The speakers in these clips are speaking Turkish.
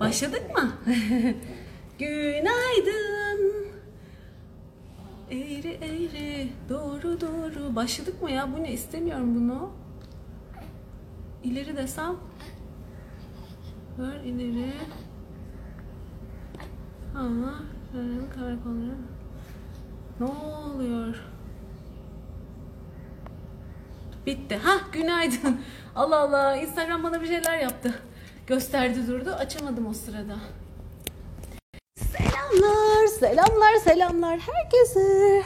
Başladık mı? Günaydın. Eğri eğri doğru doğru. Başladık mı ya? Bu ne? İstemiyorum bunu. İleri desem. Ver ileri. Ha, karakolları. Ne oluyor? Bitti. Ha günaydın. Allah Allah Instagram bana bir şeyler yaptı. Gösterdi durdu. Açamadım o sırada. Selamlar, selamlar, selamlar herkese.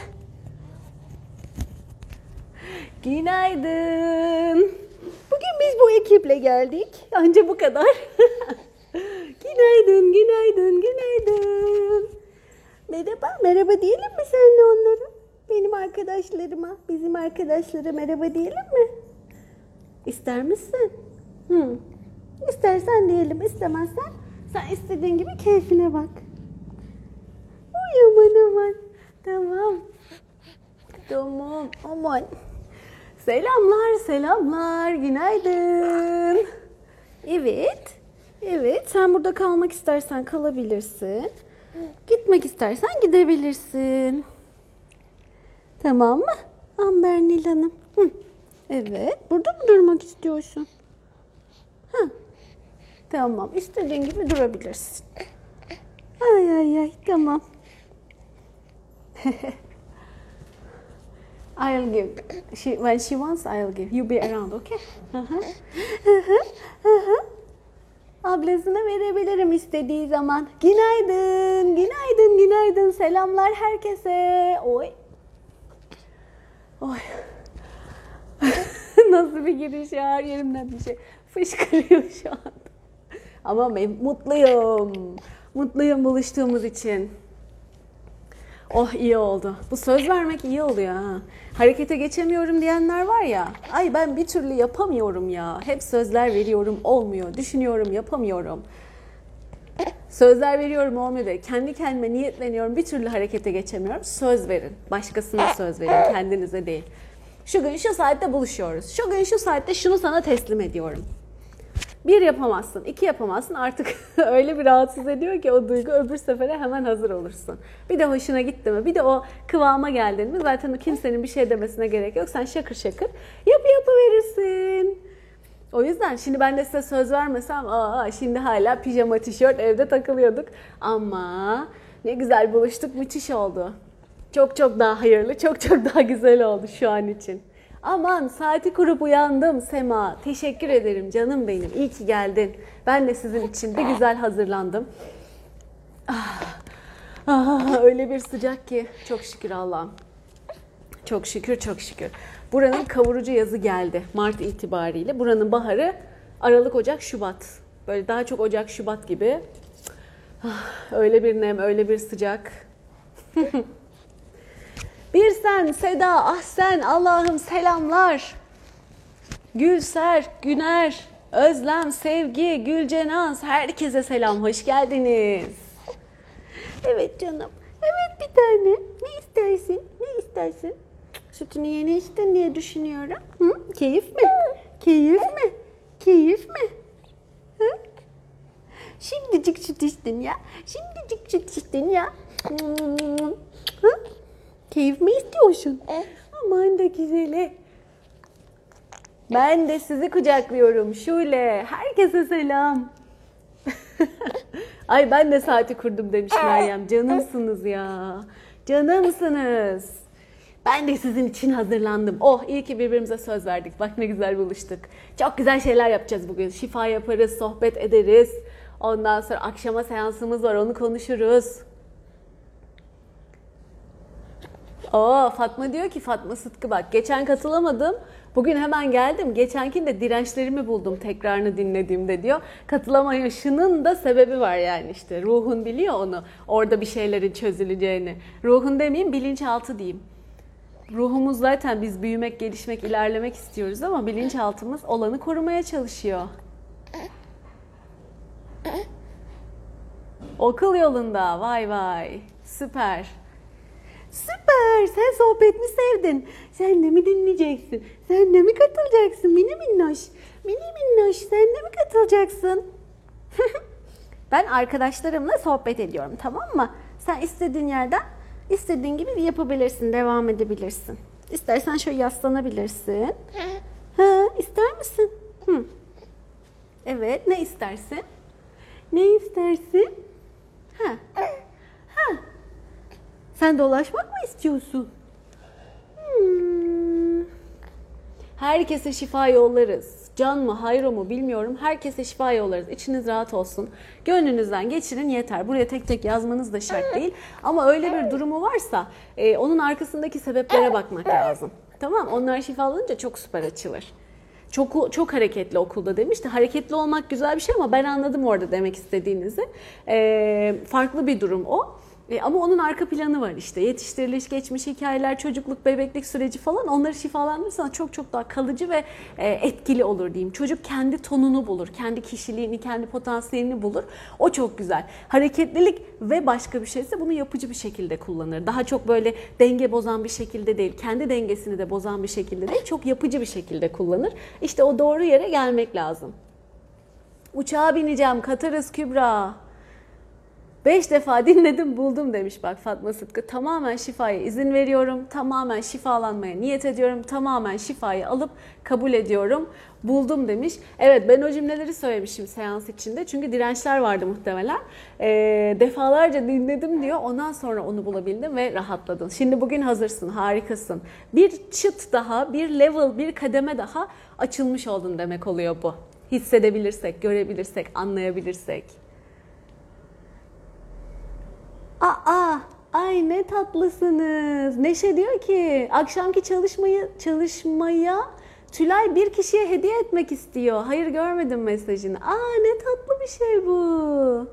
Günaydın. Bugün biz bu ekiple geldik. Anca bu kadar. günaydın, günaydın, günaydın. Merhaba, merhaba diyelim mi senle onlara? Benim arkadaşlarıma, bizim arkadaşlara merhaba diyelim mi? İster misin? Hı. İstersen diyelim, istemezsen sen istediğin gibi keyfine bak. Uy aman aman. Tamam. Tamam, aman. Selamlar, selamlar, günaydın. Evet, evet. Sen burada kalmak istersen kalabilirsin. Gitmek istersen gidebilirsin. Tamam mı? Amber Nil Hanım. Hı. Evet. Burada mı durmak istiyorsun? Hı. Tamam. İstediğin gibi durabilirsin. Ay ay ay. Tamam. I'll give. She, when she wants, I'll give. You be around, okay? Ablasına verebilirim istediği zaman. Günaydın, günaydın, günaydın. Selamlar herkese. Oy. Oy. Nasıl bir giriş ya? Her yerimden bir şey fışkırıyor şu an. Ama mutluyum. Mutluyum buluştuğumuz için. Oh iyi oldu. Bu söz vermek iyi oluyor ha. Harekete geçemiyorum diyenler var ya. Ay ben bir türlü yapamıyorum ya. Hep sözler veriyorum olmuyor. Düşünüyorum yapamıyorum. Sözler veriyorum olmuyor. Kendi kendime niyetleniyorum. Bir türlü harekete geçemiyorum. Söz verin. Başkasına söz verin. Kendinize değil. Şu gün şu saatte buluşuyoruz. Şu gün şu saatte şunu sana teslim ediyorum. Bir yapamazsın, iki yapamazsın artık öyle bir rahatsız ediyor ki o duygu öbür sefere hemen hazır olursun. Bir de hoşuna gitti mi, bir de o kıvama geldin mi zaten kimsenin bir şey demesine gerek yok. Sen şakır şakır yapı yapı verirsin. O yüzden şimdi ben de size söz vermesem aa şimdi hala pijama tişört evde takılıyorduk. Ama ne güzel buluştuk müthiş oldu. Çok çok daha hayırlı, çok çok daha güzel oldu şu an için. Aman saati kurup uyandım Sema. Teşekkür ederim canım benim. İyi ki geldin. Ben de sizin için bir güzel hazırlandım. Ah, ah, öyle bir sıcak ki çok şükür Allah'ım. Çok şükür çok şükür. Buranın kavurucu yazı geldi Mart itibariyle. Buranın baharı Aralık, Ocak, Şubat. Böyle daha çok Ocak, Şubat gibi. Ah, öyle bir nem, öyle bir sıcak. Bir sen Seda, ah sen Allah'ım selamlar. Gülser, Güner, Özlem, Sevgi, Gülcenaz herkese selam. Hoş geldiniz. Evet canım. Evet bir tane. Ne istersin? Ne istersin? Sütünü yeni içtin diye düşünüyorum. Hı? Keyif mi? Keyif mi? Keyif mi? Hı? Şimdicik süt içtin ya. Şimdicik süt içtin ya. Hı? Keyif mi istiyorsun? Aman da güzeli. Ben de sizi kucaklıyorum Şule. Herkese selam. Ay ben de saati kurdum demiş Meryem. Canımsınız ya. Canımsınız. Ben de sizin için hazırlandım. Oh iyi ki birbirimize söz verdik. Bak ne güzel buluştuk. Çok güzel şeyler yapacağız bugün. Şifa yaparız, sohbet ederiz. Ondan sonra akşama seansımız var onu konuşuruz. Aa Fatma diyor ki Fatma Sıtkı bak geçen katılamadım. Bugün hemen geldim. Geçenkinde dirençlerimi buldum tekrarını dinlediğimde diyor. Katılamayışının da sebebi var yani işte. Ruhun biliyor onu. Orada bir şeylerin çözüleceğini. Ruhun demeyeyim bilinçaltı diyeyim. Ruhumuz zaten biz büyümek, gelişmek, ilerlemek istiyoruz ama bilinçaltımız olanı korumaya çalışıyor. Okul yolunda vay vay süper. Süper. Sen sohbet mi sevdin? Sen de mi dinleyeceksin? Sen de mi katılacaksın? Mini minnoş. Mini minnoş sen de mi katılacaksın? ben arkadaşlarımla sohbet ediyorum tamam mı? Sen istediğin yerden istediğin gibi yapabilirsin, devam edebilirsin. İstersen şöyle yaslanabilirsin. Ha, ister misin? Hı. Evet, ne istersin? Ne istersin? Ha. Ha. Sen dolaşmak mı istiyorsun? Hmm. Herkese şifa yollarız. Can mı, hayro mu bilmiyorum. Herkese şifa yollarız. İçiniz rahat olsun. Gönlünüzden geçirin yeter. Buraya tek tek yazmanız da şart değil. Ama öyle bir durumu varsa e, onun arkasındaki sebeplere bakmak lazım. Tamam Onlar şifalanınca çok süper açılır. Çok çok hareketli okulda demişti. Hareketli olmak güzel bir şey ama ben anladım orada demek istediğinizi. E, farklı bir durum o. E, ama onun arka planı var işte. Yetiştiriliş, geçmiş hikayeler, çocukluk, bebeklik süreci falan onları şifalandırırsan çok çok daha kalıcı ve e, etkili olur diyeyim. Çocuk kendi tonunu bulur, kendi kişiliğini, kendi potansiyelini bulur. O çok güzel. Hareketlilik ve başka bir şeyse bunu yapıcı bir şekilde kullanır. Daha çok böyle denge bozan bir şekilde değil, kendi dengesini de bozan bir şekilde değil, çok yapıcı bir şekilde kullanır. İşte o doğru yere gelmek lazım. Uçağa bineceğim, Katarız Kübra. Beş defa dinledim buldum demiş bak Fatma Sıtkı. Tamamen şifaya izin veriyorum. Tamamen şifalanmaya niyet ediyorum. Tamamen şifayı alıp kabul ediyorum. Buldum demiş. Evet ben o cümleleri söylemişim seans içinde. Çünkü dirençler vardı muhtemelen. E, defalarca dinledim diyor. Ondan sonra onu bulabildim ve rahatladın. Şimdi bugün hazırsın. Harikasın. Bir çıt daha, bir level, bir kademe daha açılmış oldun demek oluyor bu. Hissedebilirsek, görebilirsek, anlayabilirsek. Aa, ay ne tatlısınız. Neşe diyor ki akşamki çalışmayı çalışmaya Tülay bir kişiye hediye etmek istiyor. Hayır görmedim mesajını. Aa ne tatlı bir şey bu.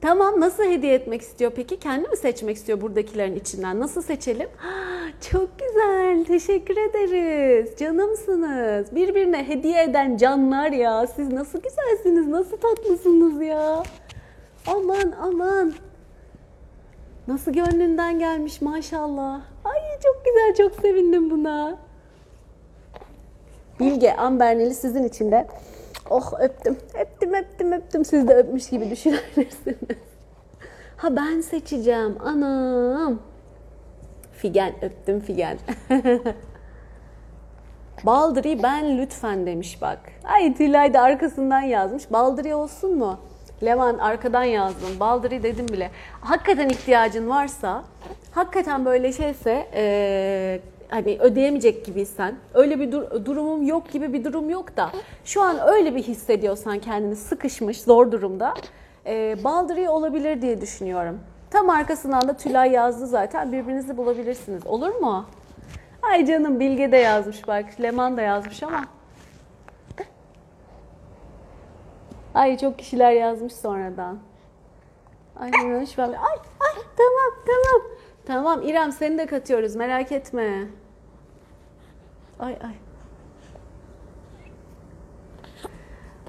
Tamam nasıl hediye etmek istiyor peki? Kendi mi seçmek istiyor buradakilerin içinden? Nasıl seçelim? Çok güzel. Teşekkür ederiz. Canımsınız. Birbirine hediye eden canlar ya. Siz nasıl güzelsiniz? Nasıl tatlısınız ya? Aman aman. Nasıl gönlünden gelmiş maşallah. Ay çok güzel çok sevindim buna. Bilge Amberneli sizin için de oh öptüm öptüm öptüm öptüm siz de öpmüş gibi düşünebilirsiniz. Ha ben seçeceğim anam. Figen öptüm Figen. Baldırı ben lütfen demiş bak. Ay Tülay da arkasından yazmış. Baldırı olsun mu? Levan arkadan yazdım. Baldırı dedim bile. Hakikaten ihtiyacın varsa, hakikaten böyle şeyse e, hani ödeyemeyecek gibiysen, öyle bir dur- durumum yok gibi bir durum yok da şu an öyle bir hissediyorsan kendini sıkışmış, zor durumda e, baldırı olabilir diye düşünüyorum. Tam arkasından da Tülay yazdı zaten. Birbirinizi bulabilirsiniz. Olur mu? Ay canım Bilge de yazmış bak. Leman da yazmış ama Ay çok kişiler yazmış sonradan. Ay hoş Ay ay tamam tamam. Tamam İrem seni de katıyoruz merak etme. Ay ay.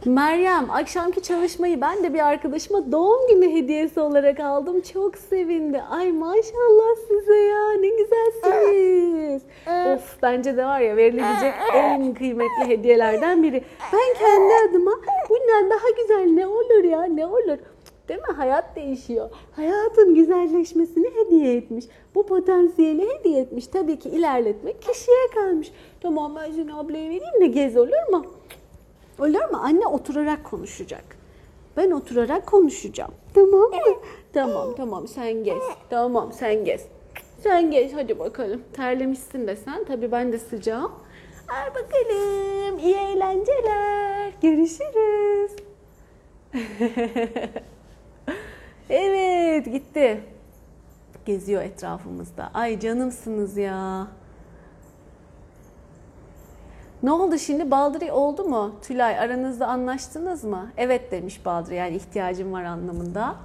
Meryem, akşamki çalışmayı ben de bir arkadaşıma doğum günü hediyesi olarak aldım. Çok sevindi. Ay maşallah size ya. Ne güzelsiniz. of bence de var ya verilebilecek en kıymetli hediyelerden biri. Ben kendi adıma bundan daha güzel ne olur ya ne olur. Değil mi? Hayat değişiyor. Hayatın güzelleşmesini hediye etmiş. Bu potansiyeli hediye etmiş. Tabii ki ilerletmek kişiye kalmış. Tamam ben seni ablaya vereyim de gez olur mu? Olur mu? Anne oturarak konuşacak. Ben oturarak konuşacağım. Tamam mı? Tamam tamam sen gez. Tamam sen gez. Sen gez hadi bakalım. Terlemişsin de sen. Tabii ben de sıcağım. Al bakalım. İyi eğlenceler. Görüşürüz. evet gitti. Geziyor etrafımızda. Ay canımsınız ya. Ne oldu şimdi? Baldırı oldu mu? Tülay aranızda anlaştınız mı? Evet demiş Baldırı yani ihtiyacım var anlamında.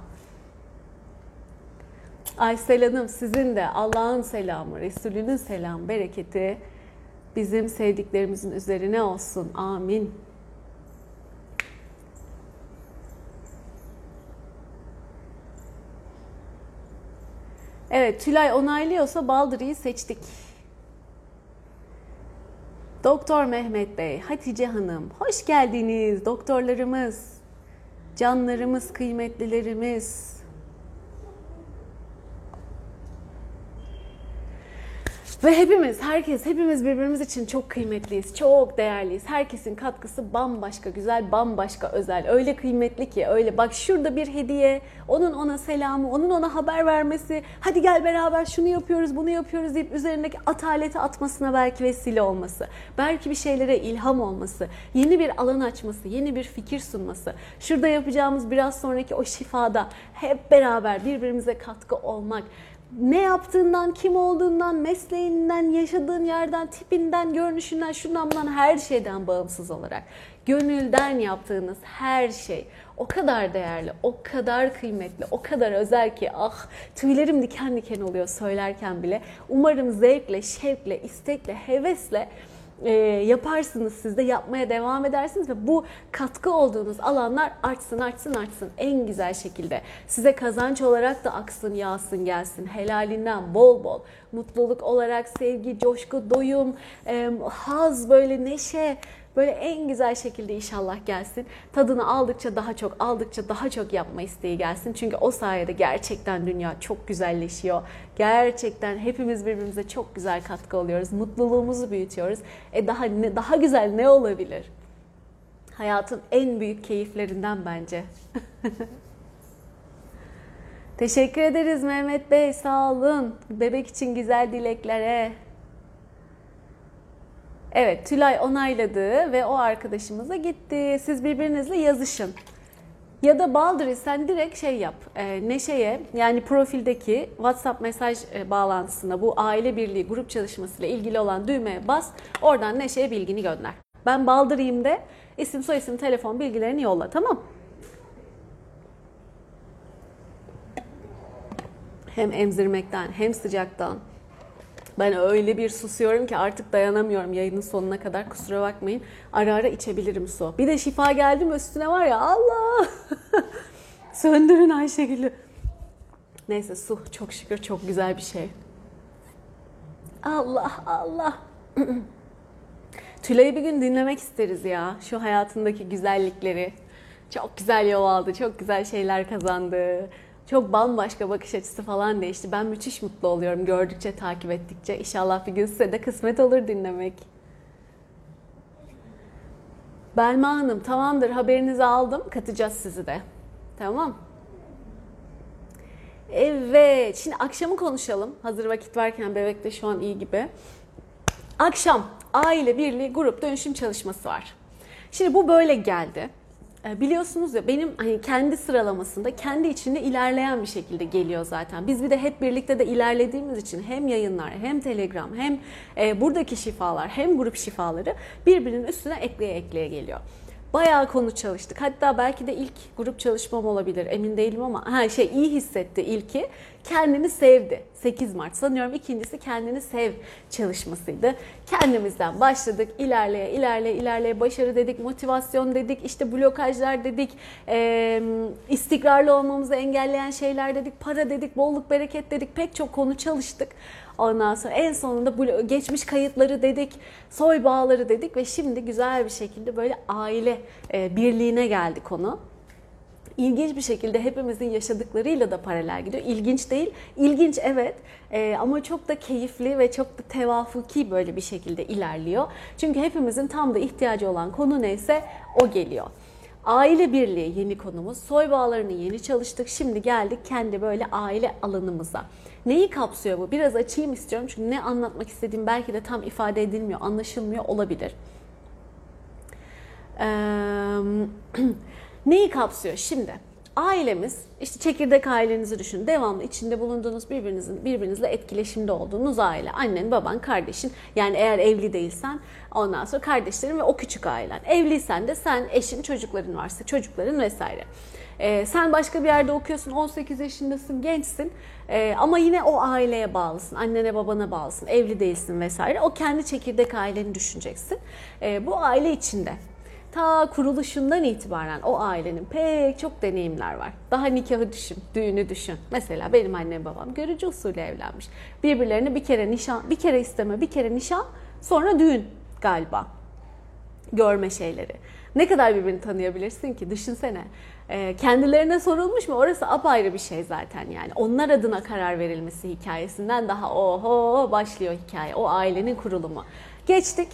Aysel Hanım sizin de Allah'ın selamı, Resulünün selamı, bereketi bizim sevdiklerimizin üzerine olsun. Amin. Evet Tülay onaylıyorsa Baldırı'yı seçtik. Doktor Mehmet Bey, Hatice Hanım, hoş geldiniz doktorlarımız, canlarımız, kıymetlilerimiz. Ve hepimiz, herkes, hepimiz birbirimiz için çok kıymetliyiz, çok değerliyiz. Herkesin katkısı bambaşka güzel, bambaşka özel. Öyle kıymetli ki, öyle bak şurada bir hediye, onun ona selamı, onun ona haber vermesi, hadi gel beraber şunu yapıyoruz, bunu yapıyoruz deyip üzerindeki ataleti atmasına belki vesile olması, belki bir şeylere ilham olması, yeni bir alan açması, yeni bir fikir sunması, şurada yapacağımız biraz sonraki o şifada hep beraber birbirimize katkı olmak, ne yaptığından, kim olduğundan, mesleğinden, yaşadığın yerden, tipinden, görünüşünden, şundan bundan her şeyden bağımsız olarak gönülden yaptığınız her şey o kadar değerli, o kadar kıymetli, o kadar özel ki ah tüylerim diken diken oluyor söylerken bile. Umarım zevkle, şevkle, istekle, hevesle e, yaparsınız siz de yapmaya devam edersiniz ve bu katkı olduğunuz alanlar artsın artsın artsın. En güzel şekilde. Size kazanç olarak da aksın yağsın gelsin. Helalinden bol bol. Mutluluk olarak sevgi, coşku, doyum, e, haz böyle neşe Böyle en güzel şekilde inşallah gelsin. Tadını aldıkça daha çok, aldıkça daha çok yapma isteği gelsin. Çünkü o sayede gerçekten dünya çok güzelleşiyor. Gerçekten hepimiz birbirimize çok güzel katkı oluyoruz. Mutluluğumuzu büyütüyoruz. E daha ne, daha güzel ne olabilir? Hayatın en büyük keyiflerinden bence. Teşekkür ederiz Mehmet Bey. Sağ olun. Bebek için güzel dileklere. Evet Tülay onayladı ve o arkadaşımıza gitti. Siz birbirinizle yazışın. Ya da Baldry sen direkt şey yap. E, Neşe'ye yani profildeki WhatsApp mesaj e, bağlantısına bu aile birliği grup çalışmasıyla ilgili olan düğmeye bas. Oradan Neşe'ye bilgini gönder. Ben Baldry'yim de isim soyisim telefon bilgilerini yolla tamam Hem emzirmekten hem sıcaktan ben öyle bir susuyorum ki artık dayanamıyorum yayının sonuna kadar. Kusura bakmayın. Ara ara içebilirim su. Bir de şifa geldi mi üstüne var ya Allah. Söndürün Ayşegül'ü. Neyse su çok şükür çok güzel bir şey. Allah Allah. Tülay'ı bir gün dinlemek isteriz ya. Şu hayatındaki güzellikleri. Çok güzel yol aldı, çok güzel şeyler kazandı çok bambaşka bakış açısı falan değişti. Ben müthiş mutlu oluyorum gördükçe, takip ettikçe. İnşallah bir gün size de kısmet olur dinlemek. Belma Hanım tamamdır haberinizi aldım. Katacağız sizi de. Tamam. Evet. Şimdi akşamı konuşalım. Hazır vakit varken bebek de şu an iyi gibi. Akşam aile birliği grup dönüşüm çalışması var. Şimdi bu böyle geldi. E, biliyorsunuz ya benim hani kendi sıralamasında kendi içinde ilerleyen bir şekilde geliyor zaten. Biz bir de hep birlikte de ilerlediğimiz için hem yayınlar hem Telegram hem e, buradaki şifalar hem grup şifaları birbirinin üstüne ekleye ekleye geliyor. Bayağı konu çalıştık. Hatta belki de ilk grup çalışmam olabilir. Emin değilim ama ha şey iyi hissetti ilki. Kendini sevdi. 8 Mart sanıyorum ikincisi kendini sev çalışmasıydı. Kendimizden başladık. ilerleye ilerleye ilerleye başarı dedik, motivasyon dedik, işte blokajlar dedik, e, istikrarlı olmamızı engelleyen şeyler dedik, para dedik, bolluk bereket dedik. Pek çok konu çalıştık. Ondan sonra en sonunda geçmiş kayıtları dedik, soy bağları dedik ve şimdi güzel bir şekilde böyle aile birliğine geldi konu. İlginç bir şekilde hepimizin yaşadıklarıyla da paralel gidiyor. İlginç değil, ilginç evet e, ama çok da keyifli ve çok da tevafuki böyle bir şekilde ilerliyor. Çünkü hepimizin tam da ihtiyacı olan konu neyse o geliyor. Aile birliği yeni konumuz. Soy bağlarını yeni çalıştık. Şimdi geldik kendi böyle aile alanımıza. Neyi kapsıyor bu? Biraz açayım istiyorum çünkü ne anlatmak istediğim belki de tam ifade edilmiyor, anlaşılmıyor olabilir. Ee, neyi kapsıyor? Şimdi ailemiz, işte çekirdek ailenizi düşünün. Devamlı içinde bulunduğunuz birbirinizin birbirinizle etkileşimde olduğunuz aile. Annen, baban, kardeşin. Yani eğer evli değilsen ondan sonra kardeşlerin ve o küçük ailen. Evliysen de sen, eşin, çocukların varsa çocukların vesaire. Ee, sen başka bir yerde okuyorsun, 18 yaşındasın, gençsin ee, ama yine o aileye bağlısın, annene babana bağlısın, evli değilsin vesaire. O kendi çekirdek aileni düşüneceksin. Ee, bu aile içinde ta kuruluşundan itibaren o ailenin pek çok deneyimler var. Daha nikahı düşün, düğünü düşün. Mesela benim annem babam görücü usulü evlenmiş. Birbirlerini bir kere nişan, bir kere isteme, bir kere nişan, sonra düğün galiba. Görme şeyleri. Ne kadar birbirini tanıyabilirsin ki? Düşünsene. Ee, kendilerine sorulmuş mu? Orası apayrı bir şey zaten yani. Onlar adına karar verilmesi hikayesinden daha oho başlıyor hikaye. O ailenin kurulumu. Geçtik.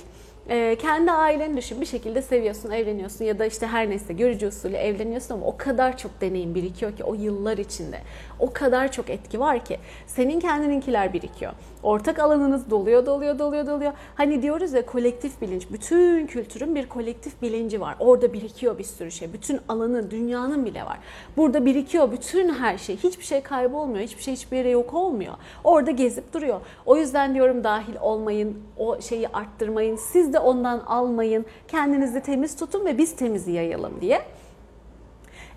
Ee, kendi aileni düşün bir şekilde seviyorsun, evleniyorsun ya da işte her neyse görücü usulü evleniyorsun ama o kadar çok deneyim birikiyor ki o yıllar içinde. O kadar çok etki var ki senin kendininkiler birikiyor. Ortak alanınız doluyor, doluyor, doluyor, doluyor. Hani diyoruz ya kolektif bilinç, bütün kültürün bir kolektif bilinci var. Orada birikiyor bir sürü şey. Bütün alanın, dünyanın bile var. Burada birikiyor bütün her şey. Hiçbir şey kaybolmuyor, hiçbir şey hiçbir yere yok olmuyor. Orada gezip duruyor. O yüzden diyorum dahil olmayın, o şeyi arttırmayın. Siz de ondan almayın. Kendinizi temiz tutun ve biz temizi yayalım diye.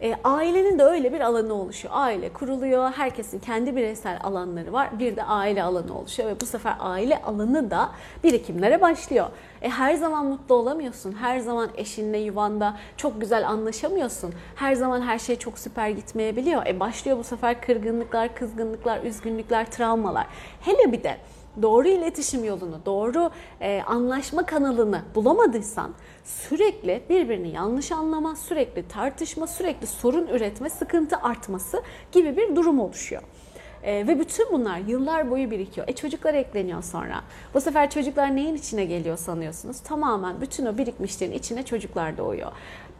E, ailenin de öyle bir alanı oluşuyor. Aile kuruluyor, herkesin kendi bireysel alanları var. Bir de aile alanı oluşuyor ve bu sefer aile alanı da birikimlere başlıyor. E, her zaman mutlu olamıyorsun. Her zaman eşinle, yuvanda çok güzel anlaşamıyorsun. Her zaman her şey çok süper gitmeyebiliyor. E, başlıyor bu sefer kırgınlıklar, kızgınlıklar, üzgünlükler, travmalar. Hele bir de doğru iletişim yolunu, doğru e, anlaşma kanalını bulamadıysan sürekli birbirini yanlış anlama, sürekli tartışma, sürekli sorun üretme, sıkıntı artması gibi bir durum oluşuyor. E, ve bütün bunlar yıllar boyu birikiyor. E çocuklar ekleniyor sonra. Bu sefer çocuklar neyin içine geliyor sanıyorsunuz? Tamamen bütün o birikmişlerin içine çocuklar doğuyor.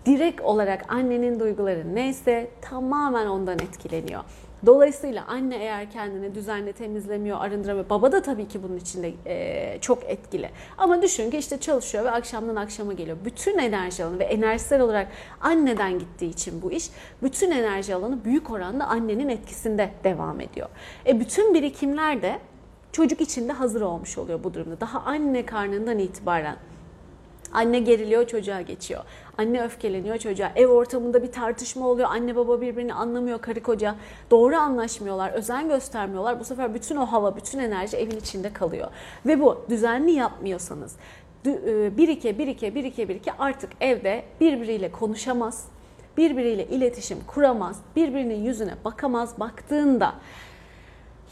Direkt olarak annenin duyguları neyse tamamen ondan etkileniyor. Dolayısıyla anne eğer kendini düzenli temizlemiyor, arındıramıyor. Baba da tabii ki bunun içinde e, çok etkili. Ama düşün ki işte çalışıyor ve akşamdan akşama geliyor. Bütün enerji alanı ve enerjisel olarak anneden gittiği için bu iş, bütün enerji alanı büyük oranda annenin etkisinde devam ediyor. E bütün birikimler de çocuk içinde hazır olmuş oluyor bu durumda. Daha anne karnından itibaren Anne geriliyor, çocuğa geçiyor. Anne öfkeleniyor çocuğa. Ev ortamında bir tartışma oluyor. Anne baba birbirini anlamıyor karı koca. Doğru anlaşmıyorlar, özen göstermiyorlar. Bu sefer bütün o hava, bütün enerji evin içinde kalıyor. Ve bu düzenli yapmıyorsanız e, birike birike birike birike artık evde birbiriyle konuşamaz, birbiriyle iletişim kuramaz, birbirinin yüzüne bakamaz. Baktığında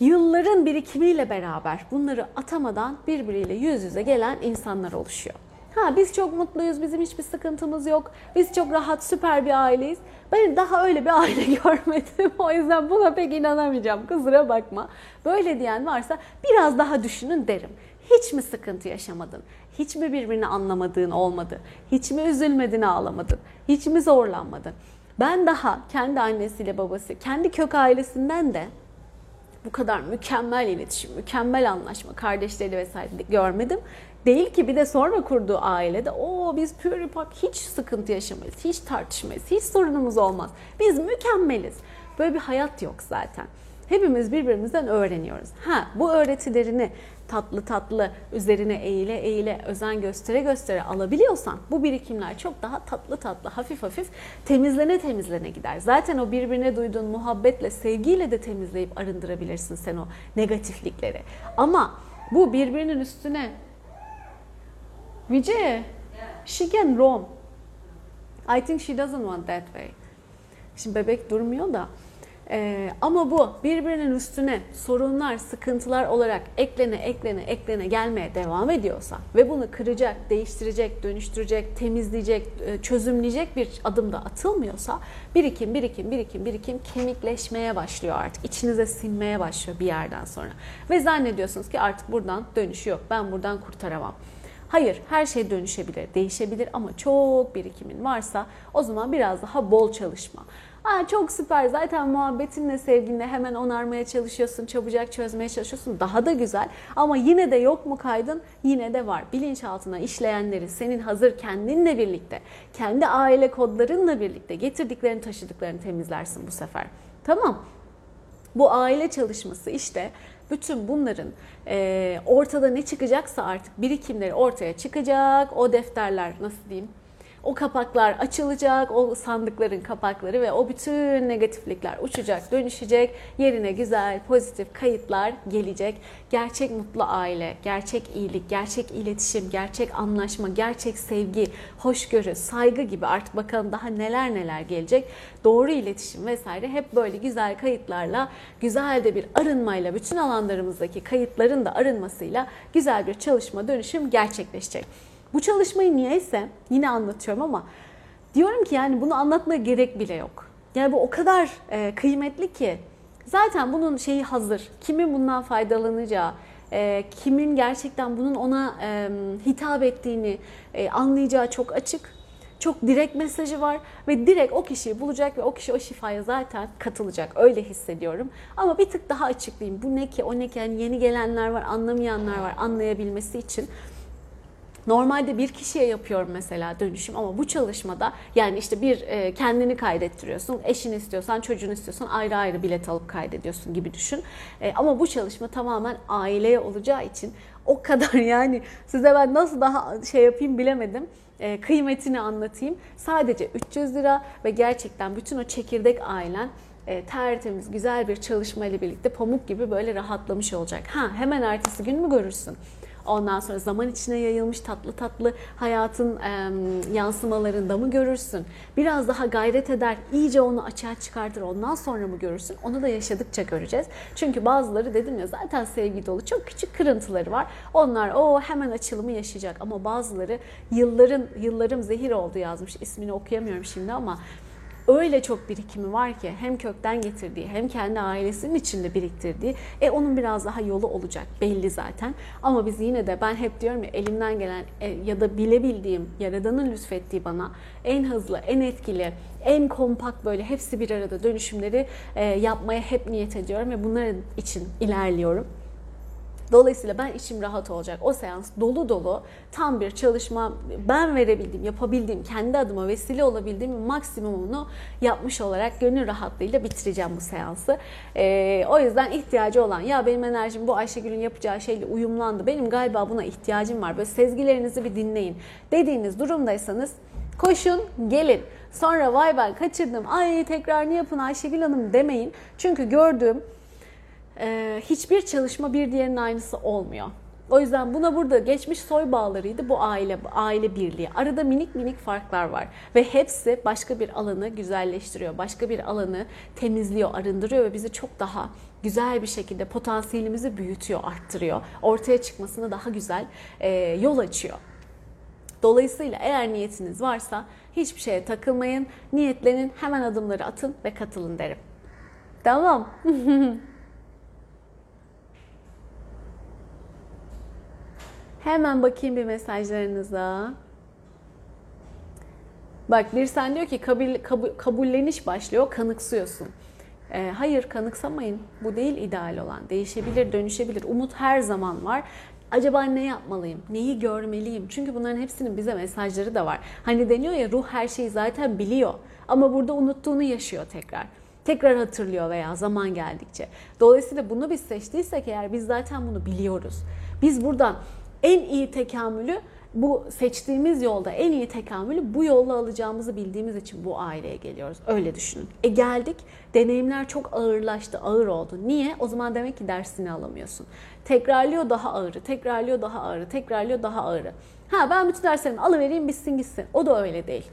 yılların birikimiyle beraber bunları atamadan birbiriyle yüz yüze gelen insanlar oluşuyor. Ha biz çok mutluyuz, bizim hiçbir sıkıntımız yok. Biz çok rahat, süper bir aileyiz. Ben daha öyle bir aile görmedim. O yüzden buna pek inanamayacağım. Kusura bakma. Böyle diyen varsa biraz daha düşünün derim. Hiç mi sıkıntı yaşamadın? Hiç mi birbirini anlamadığın olmadı? Hiç mi üzülmedin, ağlamadın? Hiç mi zorlanmadın? Ben daha kendi annesiyle babası, kendi kök ailesinden de bu kadar mükemmel iletişim, mükemmel anlaşma, kardeşleri vesaire görmedim. Değil ki bir de sonra kurduğu ailede o biz pür hiç sıkıntı yaşamayız, hiç tartışmayız, hiç sorunumuz olmaz. Biz mükemmeliz. Böyle bir hayat yok zaten. Hepimiz birbirimizden öğreniyoruz. Ha bu öğretilerini tatlı tatlı üzerine eğile eğile özen göstere göstere alabiliyorsan bu birikimler çok daha tatlı tatlı hafif hafif temizlene temizlene gider. Zaten o birbirine duyduğun muhabbetle sevgiyle de temizleyip arındırabilirsin sen o negatiflikleri. Ama bu birbirinin üstüne Vijay, she can roam. I think she doesn't want that way. Şimdi bebek durmuyor da. Ee, ama bu birbirinin üstüne sorunlar, sıkıntılar olarak eklene eklene eklene gelmeye devam ediyorsa ve bunu kıracak, değiştirecek, dönüştürecek, temizleyecek, e, çözümleyecek bir adım da atılmıyorsa birikim, birikim, birikim, birikim kemikleşmeye başlıyor artık. İçinize sinmeye başlıyor bir yerden sonra. Ve zannediyorsunuz ki artık buradan dönüşü yok. Ben buradan kurtaramam. Hayır, her şey dönüşebilir, değişebilir ama çok birikimin varsa o zaman biraz daha bol çalışma. Aa, çok süper zaten muhabbetinle sevginle hemen onarmaya çalışıyorsun, çabucak çözmeye çalışıyorsun. Daha da güzel ama yine de yok mu kaydın? Yine de var. Bilinçaltına işleyenleri senin hazır kendinle birlikte, kendi aile kodlarınla birlikte getirdiklerini taşıdıklarını temizlersin bu sefer. Tamam. Bu aile çalışması işte bütün bunların e, ortada ne çıkacaksa artık birikimleri ortaya çıkacak. O defterler nasıl diyeyim? O kapaklar açılacak, o sandıkların kapakları ve o bütün negatiflikler uçacak, dönüşecek. Yerine güzel, pozitif kayıtlar gelecek. Gerçek mutlu aile, gerçek iyilik, gerçek iletişim, gerçek anlaşma, gerçek sevgi, hoşgörü, saygı gibi artık bakalım daha neler neler gelecek. Doğru iletişim vesaire hep böyle güzel kayıtlarla, güzel de bir arınmayla, bütün alanlarımızdaki kayıtların da arınmasıyla güzel bir çalışma dönüşüm gerçekleşecek. Bu çalışmayı niyeyse yine anlatıyorum ama diyorum ki yani bunu anlatmaya gerek bile yok. Yani bu o kadar e, kıymetli ki zaten bunun şeyi hazır. Kimin bundan faydalanacağı, e, kimin gerçekten bunun ona e, hitap ettiğini anlayacağı çok açık. Çok direkt mesajı var ve direkt o kişiyi bulacak ve o kişi o şifaya zaten katılacak. Öyle hissediyorum. Ama bir tık daha açıklayayım. Bu ne ki, o ne ki? Yani yeni gelenler var, anlamayanlar var anlayabilmesi için. Normalde bir kişiye yapıyorum mesela dönüşüm ama bu çalışmada yani işte bir e, kendini kaydettiriyorsun. Eşini istiyorsan, çocuğunu istiyorsan ayrı ayrı bilet alıp kaydediyorsun gibi düşün. E, ama bu çalışma tamamen aileye olacağı için o kadar yani size ben nasıl daha şey yapayım bilemedim. E, kıymetini anlatayım. Sadece 300 lira ve gerçekten bütün o çekirdek ailen e, tertemiz, güzel bir çalışma ile birlikte pamuk gibi böyle rahatlamış olacak. Ha hemen ertesi gün mü görürsün? Ondan sonra zaman içine yayılmış tatlı tatlı hayatın e, yansımalarında mı görürsün? Biraz daha gayret eder, iyice onu açığa çıkartır. Ondan sonra mı görürsün? Onu da yaşadıkça göreceğiz. Çünkü bazıları dedim ya zaten sevgi dolu çok küçük kırıntıları var. Onlar o hemen açılımı yaşayacak ama bazıları yılların yıllarım zehir oldu yazmış. İsmini okuyamıyorum şimdi ama öyle çok birikimi var ki hem kökten getirdiği hem kendi ailesinin içinde biriktirdiği e onun biraz daha yolu olacak belli zaten. Ama biz yine de ben hep diyorum ya elimden gelen e, ya da bilebildiğim yaradanın lütfettiği bana en hızlı, en etkili, en kompakt böyle hepsi bir arada dönüşümleri e, yapmaya hep niyet ediyorum ve bunların için ilerliyorum. Dolayısıyla ben içim rahat olacak. O seans dolu dolu tam bir çalışma ben verebildiğim, yapabildiğim, kendi adıma vesile olabildiğim maksimumunu yapmış olarak gönül rahatlığıyla bitireceğim bu seansı. Ee, o yüzden ihtiyacı olan ya benim enerjim bu Ayşegül'ün yapacağı şeyle uyumlandı. Benim galiba buna ihtiyacım var. Böyle sezgilerinizi bir dinleyin dediğiniz durumdaysanız koşun gelin. Sonra vay ben kaçırdım ay tekrar ne yapın Ayşegül Hanım demeyin. Çünkü gördüğüm e, hiçbir çalışma bir diğerinin aynısı olmuyor. O yüzden buna burada geçmiş soy bağlarıydı bu aile aile birliği. Arada minik minik farklar var ve hepsi başka bir alanı güzelleştiriyor. Başka bir alanı temizliyor, arındırıyor ve bizi çok daha güzel bir şekilde potansiyelimizi büyütüyor, arttırıyor. Ortaya çıkmasını daha güzel e, yol açıyor. Dolayısıyla eğer niyetiniz varsa hiçbir şeye takılmayın. Niyetlenin, hemen adımları atın ve katılın derim. Tamam. Hemen bakayım bir mesajlarınıza. Bak bir sen diyor ki kabul, kabul, kabulleniş başlıyor, kanıksıyorsun. E, hayır kanıksamayın. Bu değil ideal olan. Değişebilir, dönüşebilir. Umut her zaman var. Acaba ne yapmalıyım? Neyi görmeliyim? Çünkü bunların hepsinin bize mesajları da var. Hani deniyor ya ruh her şeyi zaten biliyor. Ama burada unuttuğunu yaşıyor tekrar tekrar hatırlıyor veya zaman geldikçe. Dolayısıyla bunu biz seçtiysek eğer biz zaten bunu biliyoruz. Biz buradan en iyi tekamülü bu seçtiğimiz yolda en iyi tekamülü bu yolla alacağımızı bildiğimiz için bu aileye geliyoruz. Öyle düşünün. E geldik, deneyimler çok ağırlaştı, ağır oldu. Niye? O zaman demek ki dersini alamıyorsun. Tekrarlıyor daha ağırı, tekrarlıyor daha ağırı, tekrarlıyor daha ağırı. Ha ben bütün derslerimi alıvereyim bitsin gitsin. O da öyle değil.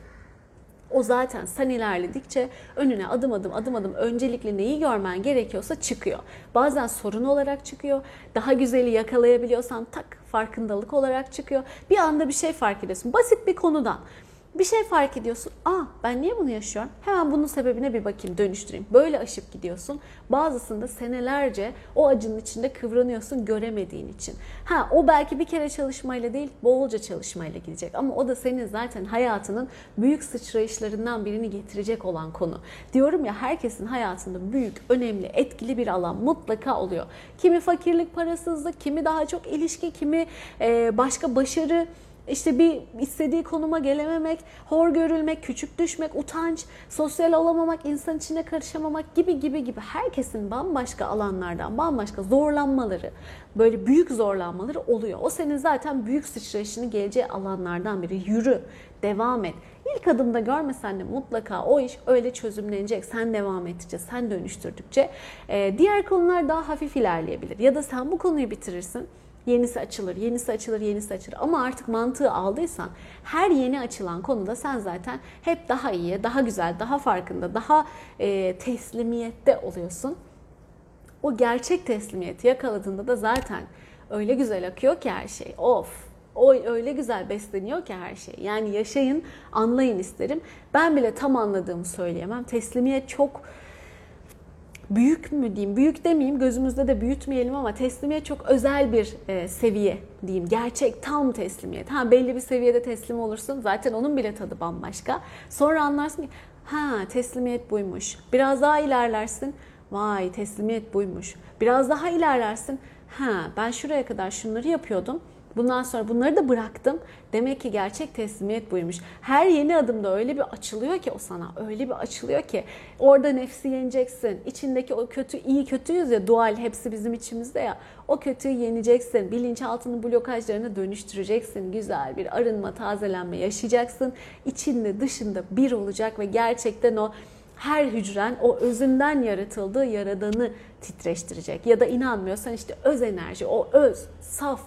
O zaten sen ilerledikçe önüne adım adım adım adım öncelikle neyi görmen gerekiyorsa çıkıyor. Bazen sorun olarak çıkıyor. Daha güzeli yakalayabiliyorsan tak farkındalık olarak çıkıyor. Bir anda bir şey fark ediyorsun. Basit bir konudan. Bir şey fark ediyorsun. Aa ben niye bunu yaşıyorum? Hemen bunun sebebine bir bakayım, dönüştüreyim. Böyle aşıp gidiyorsun. Bazısında senelerce o acının içinde kıvranıyorsun göremediğin için. Ha o belki bir kere çalışmayla değil, bolca çalışmayla gidecek. Ama o da senin zaten hayatının büyük sıçrayışlarından birini getirecek olan konu. Diyorum ya herkesin hayatında büyük, önemli, etkili bir alan mutlaka oluyor. Kimi fakirlik, parasızlık, kimi daha çok ilişki, kimi başka başarı, işte bir istediği konuma gelememek, hor görülmek, küçük düşmek, utanç, sosyal olamamak, insan içine karışamamak gibi gibi gibi herkesin bambaşka alanlardan bambaşka zorlanmaları, böyle büyük zorlanmaları oluyor. O senin zaten büyük sıçrayışını geleceği alanlardan biri. Yürü, devam et. İlk adımda görmesen de mutlaka o iş öyle çözümlenecek. Sen devam ettikçe, sen dönüştürdükçe. Diğer konular daha hafif ilerleyebilir. Ya da sen bu konuyu bitirirsin yenisi açılır, yenisi açılır, yenisi açılır. Ama artık mantığı aldıysan her yeni açılan konuda sen zaten hep daha iyi, daha güzel, daha farkında, daha e, teslimiyette oluyorsun. O gerçek teslimiyeti yakaladığında da zaten öyle güzel akıyor ki her şey. Of o öyle güzel besleniyor ki her şey. Yani yaşayın, anlayın isterim. Ben bile tam anladığımı söyleyemem. Teslimiyet çok büyük mü diyeyim, büyük demeyeyim, gözümüzde de büyütmeyelim ama teslimiyet çok özel bir e, seviye diyeyim. Gerçek tam teslimiyet. Ha belli bir seviyede teslim olursun. Zaten onun bile tadı bambaşka. Sonra anlarsın ki ha teslimiyet buymuş. Biraz daha ilerlersin. Vay teslimiyet buymuş. Biraz daha ilerlersin. Ha ben şuraya kadar şunları yapıyordum Bundan sonra bunları da bıraktım. Demek ki gerçek teslimiyet buymuş. Her yeni adımda öyle bir açılıyor ki o sana. Öyle bir açılıyor ki orada nefsi yeneceksin. İçindeki o kötü iyi kötüyüz ya dual hepsi bizim içimizde ya. O kötüyü yeneceksin. Bilinçaltının blokajlarını dönüştüreceksin. Güzel bir arınma, tazelenme yaşayacaksın. İçinde dışında bir olacak ve gerçekten o her hücren o özünden yaratıldığı yaradanı titreştirecek. Ya da inanmıyorsan işte öz enerji, o öz, saf,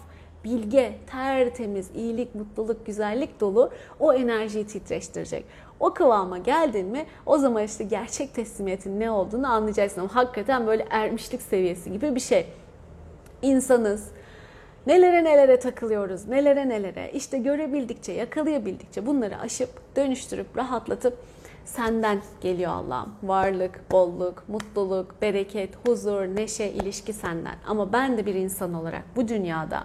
bilge, tertemiz, iyilik, mutluluk, güzellik dolu o enerjiyi titreştirecek. O kıvama geldin mi o zaman işte gerçek teslimiyetin ne olduğunu anlayacaksın. Ama hakikaten böyle ermişlik seviyesi gibi bir şey. İnsanız, Nelere nelere takılıyoruz, nelere nelere. İşte görebildikçe, yakalayabildikçe bunları aşıp, dönüştürüp, rahatlatıp senden geliyor Allah'ım. Varlık, bolluk, mutluluk, bereket, huzur, neşe, ilişki senden. Ama ben de bir insan olarak bu dünyada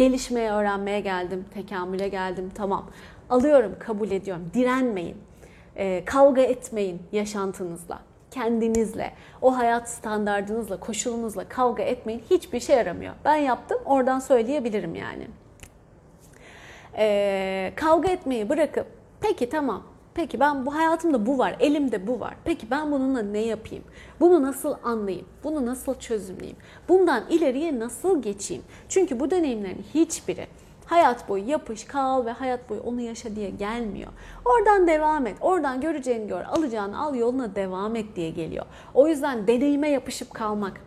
Gelişmeye, öğrenmeye geldim, tekamüle geldim. Tamam. Alıyorum, kabul ediyorum. Direnmeyin. E, kavga etmeyin yaşantınızla kendinizle, o hayat standardınızla, koşulunuzla kavga etmeyin. Hiçbir şey yaramıyor. Ben yaptım, oradan söyleyebilirim yani. Ee, kavga etmeyi bırakıp, peki tamam Peki ben bu hayatımda bu var, elimde bu var. Peki ben bununla ne yapayım? Bunu nasıl anlayayım? Bunu nasıl çözümleyeyim? Bundan ileriye nasıl geçeyim? Çünkü bu deneyimlerin hiçbiri hayat boyu yapış, kal ve hayat boyu onu yaşa diye gelmiyor. Oradan devam et. Oradan göreceğini gör, alacağını al, yoluna devam et diye geliyor. O yüzden deneyime yapışıp kalmak,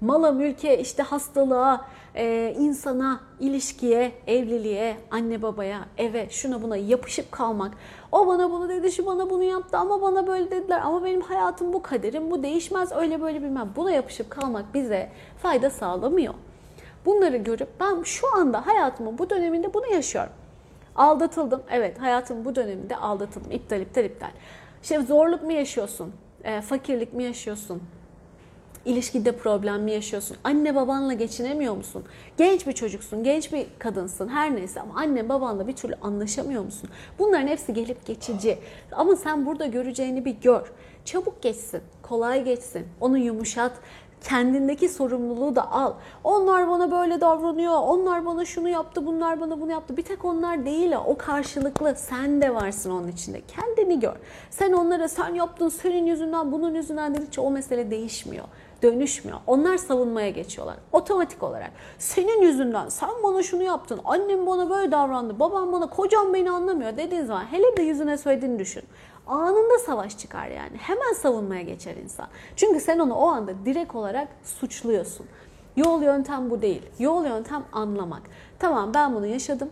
mala, mülke, işte hastalığa, e, insana, ilişkiye, evliliğe, anne babaya, eve, şuna buna yapışıp kalmak. O bana bunu dedi, şu bana bunu yaptı ama bana böyle dediler ama benim hayatım bu kaderim, bu değişmez öyle böyle bilmem. Buna yapışıp kalmak bize fayda sağlamıyor. Bunları görüp ben şu anda hayatımın bu döneminde bunu yaşıyorum. Aldatıldım. Evet hayatımın bu döneminde aldatıldım. İptal iptal iptal. İşte zorluk mu yaşıyorsun? E, fakirlik mi yaşıyorsun? İlişkide problem mi yaşıyorsun? Anne babanla geçinemiyor musun? Genç bir çocuksun, genç bir kadınsın her neyse ama anne babanla bir türlü anlaşamıyor musun? Bunların hepsi gelip geçici. Ama sen burada göreceğini bir gör. Çabuk geçsin, kolay geçsin. Onu yumuşat, kendindeki sorumluluğu da al. Onlar bana böyle davranıyor, onlar bana şunu yaptı, bunlar bana bunu yaptı. Bir tek onlar değil o karşılıklı. Sen de varsın onun içinde. Kendini gör. Sen onlara sen yaptın, senin yüzünden, bunun yüzünden dedikçe o mesele değişmiyor dönüşmüyor. Onlar savunmaya geçiyorlar. Otomatik olarak. Senin yüzünden sen bana şunu yaptın, annem bana böyle davrandı, babam bana, kocam beni anlamıyor dediğin zaman hele de yüzüne söylediğini düşün. Anında savaş çıkar yani. Hemen savunmaya geçer insan. Çünkü sen onu o anda direkt olarak suçluyorsun. Yol yöntem bu değil. Yol yöntem anlamak. Tamam ben bunu yaşadım.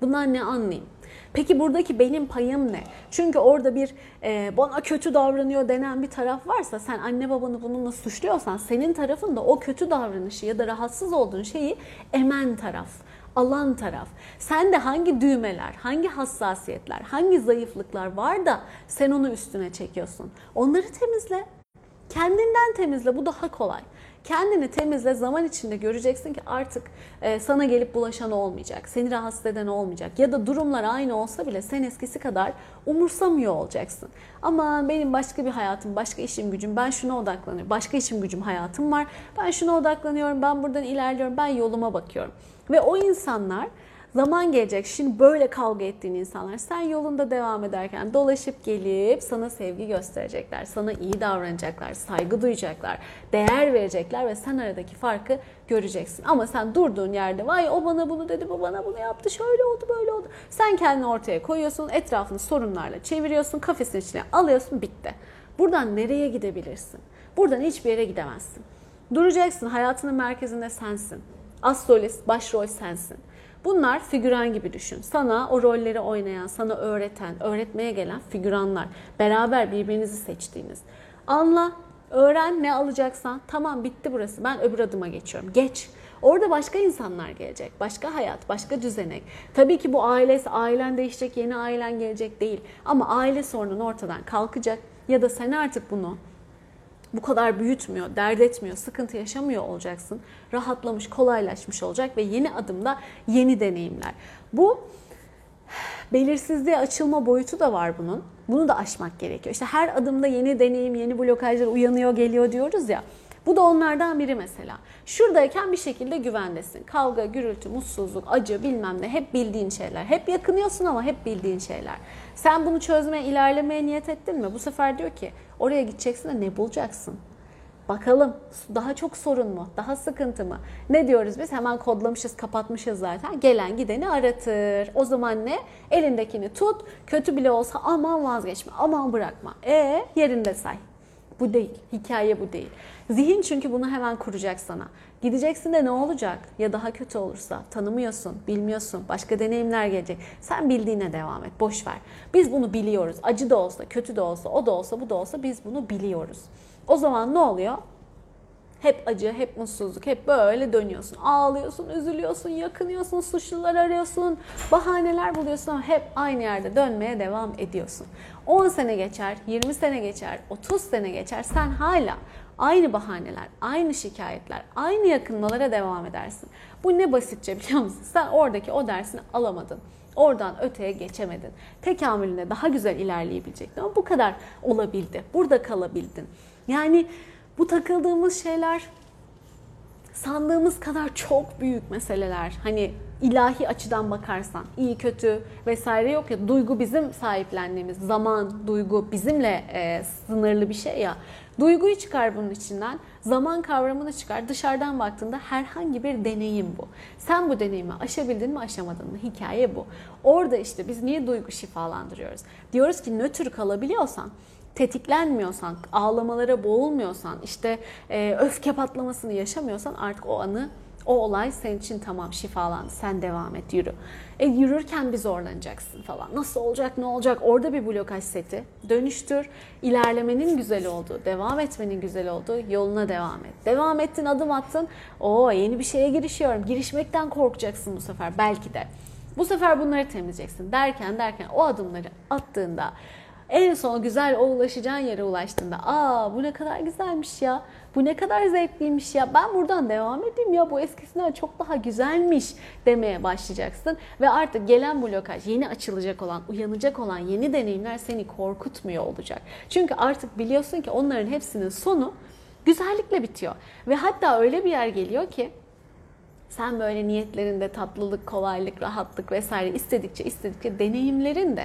Bundan ne anlayayım? Peki buradaki benim payım ne? Çünkü orada bir e, bana kötü davranıyor denen bir taraf varsa sen anne babanı bununla suçluyorsan senin tarafın da o kötü davranışı ya da rahatsız olduğun şeyi emen taraf alan taraf. Sen de hangi düğmeler, hangi hassasiyetler, hangi zayıflıklar var da sen onu üstüne çekiyorsun. Onları temizle. Kendinden temizle. Bu daha kolay. Kendini temizle zaman içinde göreceksin ki artık e, sana gelip bulaşan olmayacak. Seni rahatsız eden olmayacak. Ya da durumlar aynı olsa bile sen eskisi kadar umursamıyor olacaksın. Ama benim başka bir hayatım, başka işim gücüm, ben şuna odaklanıyorum. Başka işim gücüm hayatım var. Ben şuna odaklanıyorum, ben buradan ilerliyorum, ben yoluma bakıyorum. Ve o insanlar Zaman gelecek. Şimdi böyle kavga ettiğin insanlar sen yolunda devam ederken dolaşıp gelip sana sevgi gösterecekler. Sana iyi davranacaklar, saygı duyacaklar, değer verecekler ve sen aradaki farkı göreceksin. Ama sen durduğun yerde vay o bana bunu dedi, bu bana bunu yaptı, şöyle oldu, böyle oldu. Sen kendini ortaya koyuyorsun, etrafını sorunlarla çeviriyorsun, kafesin içine alıyorsun, bitti. Buradan nereye gidebilirsin? Buradan hiçbir yere gidemezsin. Duracaksın, hayatının merkezinde sensin. As solist, başrol sensin. Bunlar figüran gibi düşün. Sana o rolleri oynayan, sana öğreten, öğretmeye gelen figüranlar. Beraber birbirinizi seçtiğiniz. Anla, öğren ne alacaksan. Tamam bitti burası. Ben öbür adıma geçiyorum. Geç. Orada başka insanlar gelecek. Başka hayat, başka düzenek. Tabii ki bu ailesi, ailen değişecek, yeni ailen gelecek değil. Ama aile sorunun ortadan kalkacak. Ya da sen artık bunu bu kadar büyütmüyor, dert etmiyor, sıkıntı yaşamıyor olacaksın. Rahatlamış, kolaylaşmış olacak ve yeni adımda yeni deneyimler. Bu belirsizliğe açılma boyutu da var bunun. Bunu da aşmak gerekiyor. İşte her adımda yeni deneyim, yeni blokajlar uyanıyor, geliyor diyoruz ya. Bu da onlardan biri mesela. Şuradayken bir şekilde güvendesin. Kavga, gürültü, mutsuzluk, acı bilmem ne hep bildiğin şeyler. Hep yakınıyorsun ama hep bildiğin şeyler. Sen bunu çözmeye, ilerlemeye niyet ettin mi? Bu sefer diyor ki oraya gideceksin de ne bulacaksın? Bakalım daha çok sorun mu? Daha sıkıntı mı? Ne diyoruz biz? Hemen kodlamışız, kapatmışız zaten. Gelen gideni aratır. O zaman ne? Elindekini tut. Kötü bile olsa aman vazgeçme, aman bırakma. E yerinde say. Bu değil. Hikaye bu değil. Zihin çünkü bunu hemen kuracak sana. Gideceksin de ne olacak? Ya daha kötü olursa tanımıyorsun, bilmiyorsun, başka deneyimler gelecek. Sen bildiğine devam et, boş ver. Biz bunu biliyoruz. Acı da olsa, kötü de olsa, o da olsa, bu da olsa biz bunu biliyoruz. O zaman ne oluyor? Hep acı, hep mutsuzluk, hep böyle dönüyorsun. Ağlıyorsun, üzülüyorsun, yakınıyorsun, suçlular arıyorsun, bahaneler buluyorsun ama hep aynı yerde dönmeye devam ediyorsun. 10 sene geçer, 20 sene geçer, 30 sene geçer. Sen hala aynı bahaneler, aynı şikayetler, aynı yakınmalara devam edersin. Bu ne basitçe biliyor musun? Sen oradaki o dersini alamadın. Oradan öteye geçemedin. Tekamülüne daha güzel ilerleyebilecektin ama bu kadar olabildi. Burada kalabildin. Yani bu takıldığımız şeyler sandığımız kadar çok büyük meseleler. Hani ilahi açıdan bakarsan iyi kötü vesaire yok ya. Duygu bizim sahiplendiğimiz zaman duygu bizimle e, sınırlı bir şey ya. Duyguyu çıkar bunun içinden zaman kavramını çıkar. Dışarıdan baktığında herhangi bir deneyim bu. Sen bu deneyimi aşabildin mi aşamadın mı? Hikaye bu. Orada işte biz niye duygu şifalandırıyoruz? Diyoruz ki nötr kalabiliyorsan tetiklenmiyorsan, ağlamalara boğulmuyorsan, işte e, öfke patlamasını yaşamıyorsan artık o anı, o olay senin için tamam şifalandı. Sen devam et, yürü. E, yürürken bir zorlanacaksın falan. Nasıl olacak, ne olacak? Orada bir blokaj seti. Dönüştür. İlerlemenin güzel olduğu, devam etmenin güzel olduğu yoluna devam et. Devam ettin, adım attın. O yeni bir şeye girişiyorum. Girişmekten korkacaksın bu sefer belki de. Bu sefer bunları temizleyeceksin derken derken o adımları attığında en son güzel o ulaşacağın yere ulaştığında aa bu ne kadar güzelmiş ya. Bu ne kadar zevkliymiş ya. Ben buradan devam edeyim ya. Bu eskisinden çok daha güzelmiş demeye başlayacaksın. Ve artık gelen blokaj, yeni açılacak olan, uyanacak olan yeni deneyimler seni korkutmuyor olacak. Çünkü artık biliyorsun ki onların hepsinin sonu güzellikle bitiyor. Ve hatta öyle bir yer geliyor ki sen böyle niyetlerinde tatlılık, kolaylık, rahatlık vesaire istedikçe istedikçe deneyimlerin de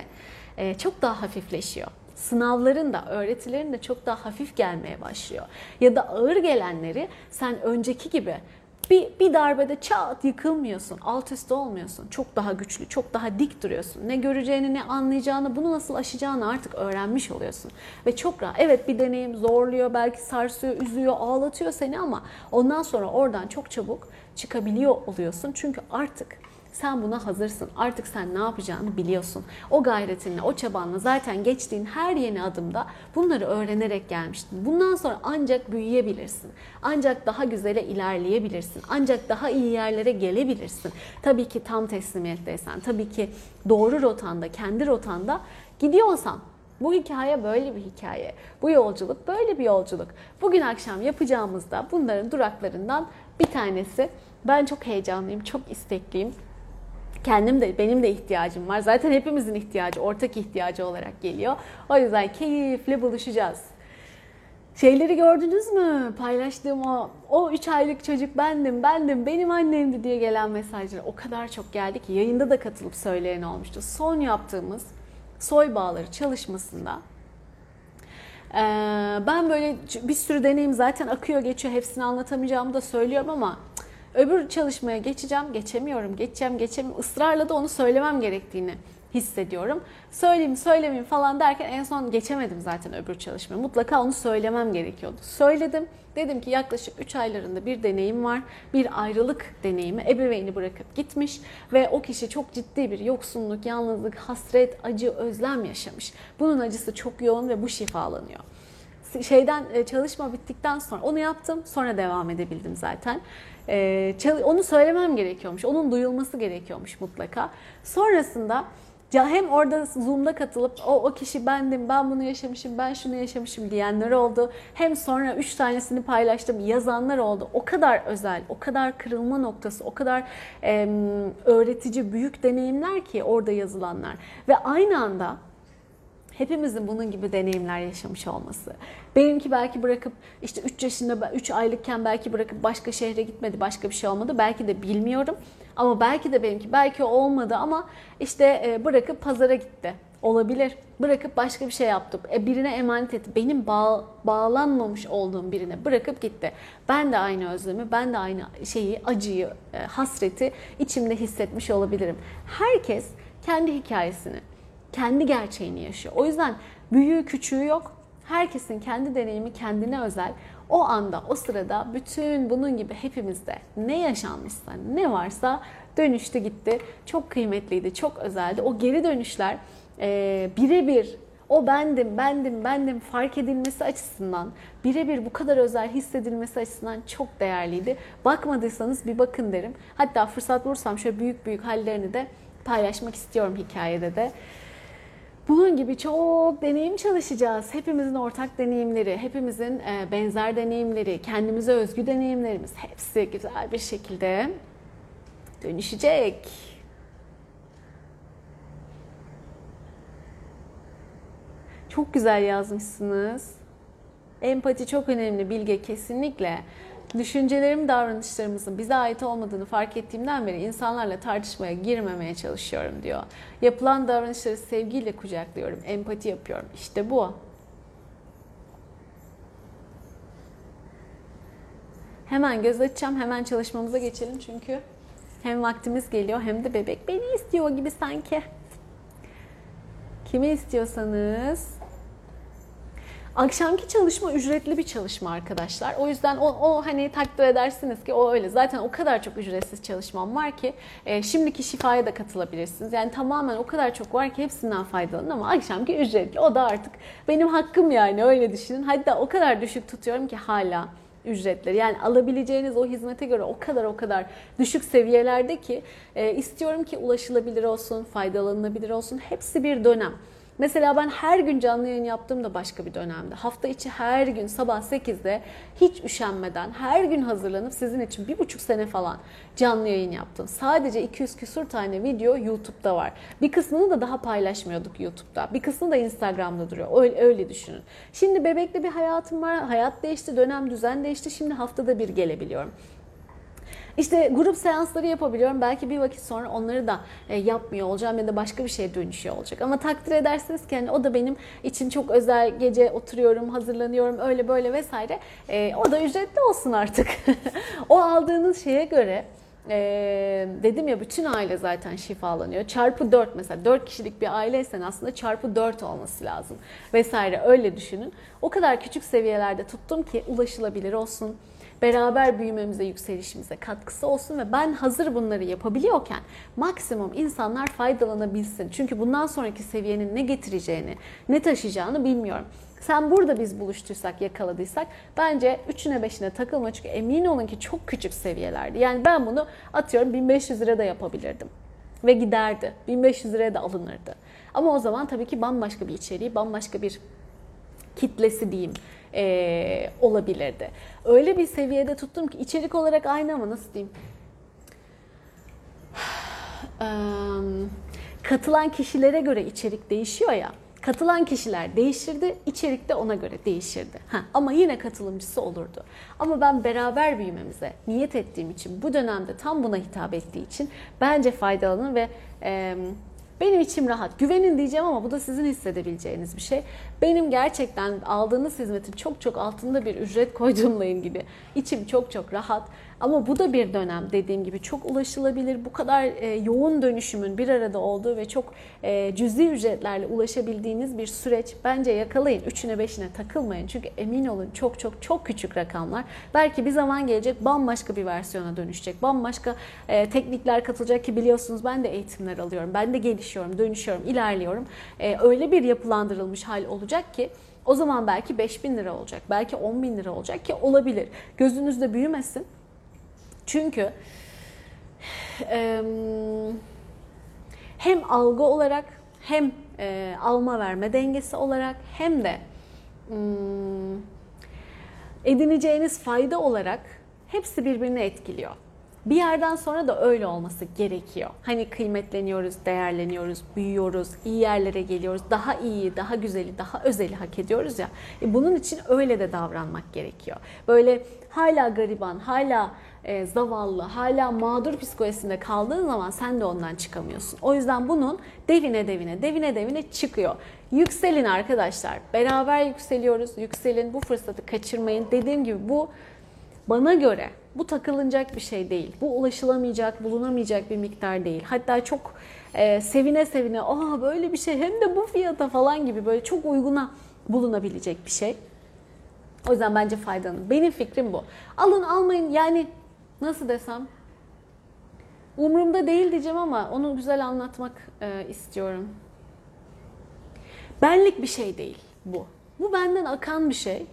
çok daha hafifleşiyor. Sınavların da, öğretilerin de çok daha hafif gelmeye başlıyor. Ya da ağır gelenleri sen önceki gibi bir, bir darbede çat yıkılmıyorsun, alt üst olmuyorsun. Çok daha güçlü, çok daha dik duruyorsun. Ne göreceğini, ne anlayacağını, bunu nasıl aşacağını artık öğrenmiş oluyorsun. Ve çok rahat. Evet bir deneyim zorluyor, belki sarsıyor, üzüyor, ağlatıyor seni ama ondan sonra oradan çok çabuk çıkabiliyor oluyorsun. Çünkü artık sen buna hazırsın. Artık sen ne yapacağını biliyorsun. O gayretinle, o çabanla zaten geçtiğin her yeni adımda bunları öğrenerek gelmiştin. Bundan sonra ancak büyüyebilirsin. Ancak daha güzele ilerleyebilirsin. Ancak daha iyi yerlere gelebilirsin. Tabii ki tam teslimiyetteysen, tabii ki doğru rotanda, kendi rotanda gidiyorsan bu hikaye böyle bir hikaye. Bu yolculuk böyle bir yolculuk. Bugün akşam yapacağımızda bunların duraklarından bir tanesi. Ben çok heyecanlıyım, çok istekliyim kendim de benim de ihtiyacım var. Zaten hepimizin ihtiyacı, ortak ihtiyacı olarak geliyor. O yüzden keyifle buluşacağız. Şeyleri gördünüz mü? Paylaştığım o, o 3 aylık çocuk bendim, bendim, benim annemdi diye gelen mesajlar o kadar çok geldi ki yayında da katılıp söyleyen olmuştu. Son yaptığımız soy bağları çalışmasında ben böyle bir sürü deneyim zaten akıyor geçiyor hepsini anlatamayacağımı da söylüyorum ama öbür çalışmaya geçeceğim, geçemiyorum, geçeceğim, geçemiyorum. Israrla da onu söylemem gerektiğini hissediyorum. Söyleyeyim, söylemeyeyim falan derken en son geçemedim zaten öbür çalışmaya. Mutlaka onu söylemem gerekiyordu. Söyledim. Dedim ki yaklaşık 3 aylarında bir deneyim var. Bir ayrılık deneyimi. Ebeveyni bırakıp gitmiş ve o kişi çok ciddi bir yoksunluk, yalnızlık, hasret, acı, özlem yaşamış. Bunun acısı çok yoğun ve bu şifalanıyor şeyden e, çalışma bittikten sonra onu yaptım. Sonra devam edebildim zaten. E, onu söylemem gerekiyormuş. Onun duyulması gerekiyormuş mutlaka. Sonrasında ya hem orada Zoom'da katılıp o, o kişi bendim, ben bunu yaşamışım, ben şunu yaşamışım diyenler oldu. Hem sonra üç tanesini paylaştım yazanlar oldu. O kadar özel, o kadar kırılma noktası, o kadar e, öğretici büyük deneyimler ki orada yazılanlar. Ve aynı anda hepimizin bunun gibi deneyimler yaşamış olması. Benimki belki bırakıp işte 3 yaşında 3 aylıkken belki bırakıp başka şehre gitmedi, başka bir şey olmadı. Belki de bilmiyorum. Ama belki de benimki belki olmadı ama işte e, bırakıp pazara gitti. Olabilir. Bırakıp başka bir şey yaptım. E, birine emanet etti. Benim bağ, bağlanmamış olduğum birine bırakıp gitti. Ben de aynı özlemi, ben de aynı şeyi, acıyı, e, hasreti içimde hissetmiş olabilirim. Herkes kendi hikayesini, kendi gerçeğini yaşıyor. O yüzden büyüğü küçüğü yok. Herkesin kendi deneyimi kendine özel. O anda, o sırada bütün bunun gibi hepimizde ne yaşanmışsa, ne varsa dönüştü gitti. Çok kıymetliydi, çok özeldi. O geri dönüşler e, birebir o bendim, bendim, bendim fark edilmesi açısından, birebir bu kadar özel hissedilmesi açısından çok değerliydi. Bakmadıysanız bir bakın derim. Hatta fırsat bulursam şöyle büyük büyük hallerini de paylaşmak istiyorum hikayede de. Bunun gibi çok deneyim çalışacağız. Hepimizin ortak deneyimleri, hepimizin e, benzer deneyimleri, kendimize özgü deneyimlerimiz hepsi güzel bir şekilde dönüşecek. Çok güzel yazmışsınız. Empati çok önemli Bilge kesinlikle. Düşüncelerim, davranışlarımızın bize ait olmadığını fark ettiğimden beri insanlarla tartışmaya girmemeye çalışıyorum diyor. Yapılan davranışları sevgiyle kucaklıyorum, empati yapıyorum. İşte bu. Hemen göz açacağım, hemen çalışmamıza geçelim çünkü hem vaktimiz geliyor hem de bebek beni istiyor gibi sanki. Kimi istiyorsanız Akşamki çalışma ücretli bir çalışma arkadaşlar. O yüzden o, o hani takdir edersiniz ki o öyle. Zaten o kadar çok ücretsiz çalışmam var ki e, şimdiki şifaya da katılabilirsiniz. Yani tamamen o kadar çok var ki hepsinden faydalanın ama akşamki ücretli. O da artık benim hakkım yani öyle düşünün. Hatta o kadar düşük tutuyorum ki hala ücretleri. Yani alabileceğiniz o hizmete göre o kadar o kadar düşük seviyelerde ki e, istiyorum ki ulaşılabilir olsun, faydalanılabilir olsun. Hepsi bir dönem. Mesela ben her gün canlı yayın yaptığımda başka bir dönemde. Hafta içi her gün sabah 8'de hiç üşenmeden her gün hazırlanıp sizin için bir buçuk sene falan canlı yayın yaptım. Sadece 200 küsur tane video YouTube'da var. Bir kısmını da daha paylaşmıyorduk YouTube'da. Bir kısmı da Instagram'da duruyor. Öyle, öyle düşünün. Şimdi bebekle bir hayatım var. Hayat değişti, dönem düzen değişti. Şimdi haftada bir gelebiliyorum. İşte grup seansları yapabiliyorum. Belki bir vakit sonra onları da e, yapmıyor olacağım ya da başka bir şeye dönüşüyor olacak. Ama takdir edersiniz ki hani o da benim için çok özel. Gece oturuyorum, hazırlanıyorum öyle böyle vesaire. E, o da ücretli olsun artık. o aldığınız şeye göre ee, dedim ya bütün aile zaten şifalanıyor. Çarpı 4 mesela 4 kişilik bir aileysen aslında çarpı 4 olması lazım vesaire öyle düşünün. O kadar küçük seviyelerde tuttum ki ulaşılabilir olsun beraber büyümemize, yükselişimize katkısı olsun ve ben hazır bunları yapabiliyorken maksimum insanlar faydalanabilsin. Çünkü bundan sonraki seviyenin ne getireceğini, ne taşıyacağını bilmiyorum. Sen burada biz buluştuysak, yakaladıysak bence üçüne beşine takılma çünkü emin olun ki çok küçük seviyelerdi. Yani ben bunu atıyorum 1500 lira da yapabilirdim ve giderdi. 1500 liraya da alınırdı. Ama o zaman tabii ki bambaşka bir içeriği, bambaşka bir kitlesi diyeyim e, olabilirdi. Öyle bir seviyede tuttum ki içerik olarak aynı ama nasıl diyeyim? katılan kişilere göre içerik değişiyor ya. Katılan kişiler değişirdi, içerik de ona göre değişirdi. Ha, ama yine katılımcısı olurdu. Ama ben beraber büyümemize niyet ettiğim için, bu dönemde tam buna hitap ettiği için bence faydalanın ve e, benim içim rahat. Güvenin diyeceğim ama bu da sizin hissedebileceğiniz bir şey. Benim gerçekten aldığınız hizmetin çok çok altında bir ücret koyduğumla ilgili içim çok çok rahat. Ama bu da bir dönem dediğim gibi çok ulaşılabilir. Bu kadar e, yoğun dönüşümün bir arada olduğu ve çok e, cüzi ücretlerle ulaşabildiğiniz bir süreç. Bence yakalayın. Üçüne beşine takılmayın. Çünkü emin olun çok çok çok küçük rakamlar. Belki bir zaman gelecek bambaşka bir versiyona dönüşecek. Bambaşka e, teknikler katılacak ki biliyorsunuz ben de eğitimler alıyorum. Ben de gelişiyorum, dönüşüyorum, ilerliyorum. E, öyle bir yapılandırılmış hal olacak ki o zaman belki 5 bin lira olacak. Belki 10 bin lira olacak ki olabilir. Gözünüzde büyümesin. Çünkü e, hem algı olarak hem e, alma verme dengesi olarak hem de e, edineceğiniz fayda olarak hepsi birbirini etkiliyor. Bir yerden sonra da öyle olması gerekiyor. Hani kıymetleniyoruz, değerleniyoruz, büyüyoruz, iyi yerlere geliyoruz, daha iyi, daha güzeli, daha özeli hak ediyoruz ya. E bunun için öyle de davranmak gerekiyor. Böyle hala gariban, hala e, zavallı, hala mağdur psikolojisinde kaldığın zaman sen de ondan çıkamıyorsun. O yüzden bunun devine devine, devine devine çıkıyor. Yükselin arkadaşlar. Beraber yükseliyoruz. Yükselin. Bu fırsatı kaçırmayın. Dediğim gibi bu bana göre bu takılınacak bir şey değil. Bu ulaşılamayacak, bulunamayacak bir miktar değil. Hatta çok e, sevine sevine aa böyle bir şey hem de bu fiyata falan gibi böyle çok uyguna bulunabilecek bir şey. O yüzden bence faydalanın. Benim fikrim bu. Alın almayın yani nasıl desem umurumda değil diyeceğim ama onu güzel anlatmak e, istiyorum. Benlik bir şey değil bu. Bu benden akan bir şey.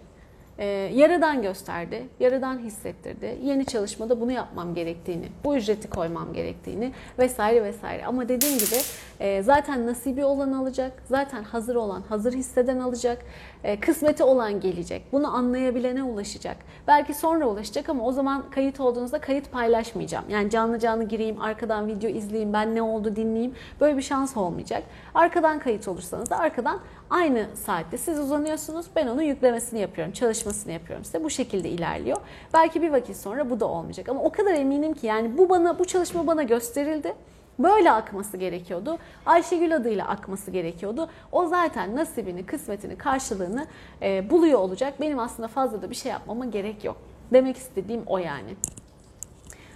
Ee, yaradan gösterdi, yaradan hissettirdi. Yeni çalışmada bunu yapmam gerektiğini, bu ücreti koymam gerektiğini vesaire vesaire. Ama dediğim gibi e, zaten nasibi olan alacak, zaten hazır olan, hazır hisseden alacak, e, kısmeti olan gelecek. Bunu anlayabilene ulaşacak. Belki sonra ulaşacak ama o zaman kayıt olduğunuzda kayıt paylaşmayacağım. Yani canlı canlı gireyim, arkadan video izleyeyim, ben ne oldu dinleyeyim. Böyle bir şans olmayacak. Arkadan kayıt olursanız da arkadan aynı saatte siz uzanıyorsunuz, ben onun yüklemesini yapıyorum, çalışmasını yapıyorum size. Bu şekilde ilerliyor. Belki bir vakit sonra bu da olmayacak ama o kadar eminim ki yani bu bana bu çalışma bana gösterildi. Böyle akması gerekiyordu. Ayşegül adıyla akması gerekiyordu. O zaten nasibini, kısmetini, karşılığını e, buluyor olacak. Benim aslında fazla da bir şey yapmama gerek yok. Demek istediğim o yani.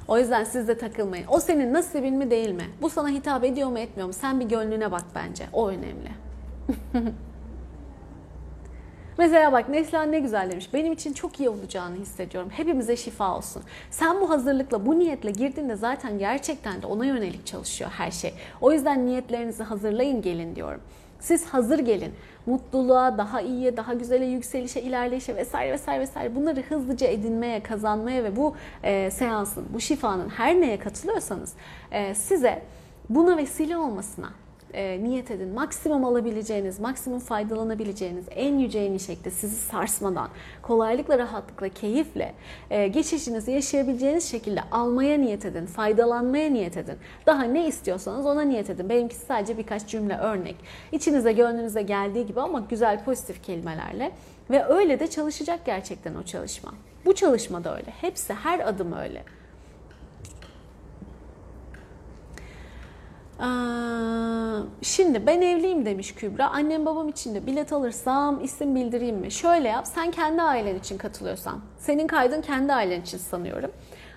O yüzden siz de takılmayın. O senin nasibin mi değil mi? Bu sana hitap ediyor mu etmiyor mu? Sen bir gönlüne bak bence. O önemli. Mesela bak Neslihan ne güzel demiş. Benim için çok iyi olacağını hissediyorum. Hepimize şifa olsun. Sen bu hazırlıkla, bu niyetle girdiğinde zaten gerçekten de ona yönelik çalışıyor her şey. O yüzden niyetlerinizi hazırlayın gelin diyorum. Siz hazır gelin. Mutluluğa, daha iyiye, daha güzele, yükselişe, ilerleyişe vesaire vesaire vesaire bunları hızlıca edinmeye, kazanmaya ve bu e, seansın, bu şifanın her neye katılıyorsanız e, size buna vesile olmasına e, niyet edin. Maksimum alabileceğiniz, maksimum faydalanabileceğiniz, en yüce en şekilde sizi sarsmadan, kolaylıkla, rahatlıkla, keyifle e, geçişinizi yaşayabileceğiniz şekilde almaya niyet edin, faydalanmaya niyet edin. Daha ne istiyorsanız ona niyet edin. Benimkisi sadece birkaç cümle örnek. İçinize, gönlünüze geldiği gibi ama güzel, pozitif kelimelerle ve öyle de çalışacak gerçekten o çalışma. Bu çalışma da öyle. Hepsi, her adım öyle. Şimdi ben evliyim demiş Kübra. Annem babam için de bilet alırsam isim bildireyim mi? Şöyle yap. Sen kendi ailen için katılıyorsan. Senin kaydın kendi ailen için sanıyorum.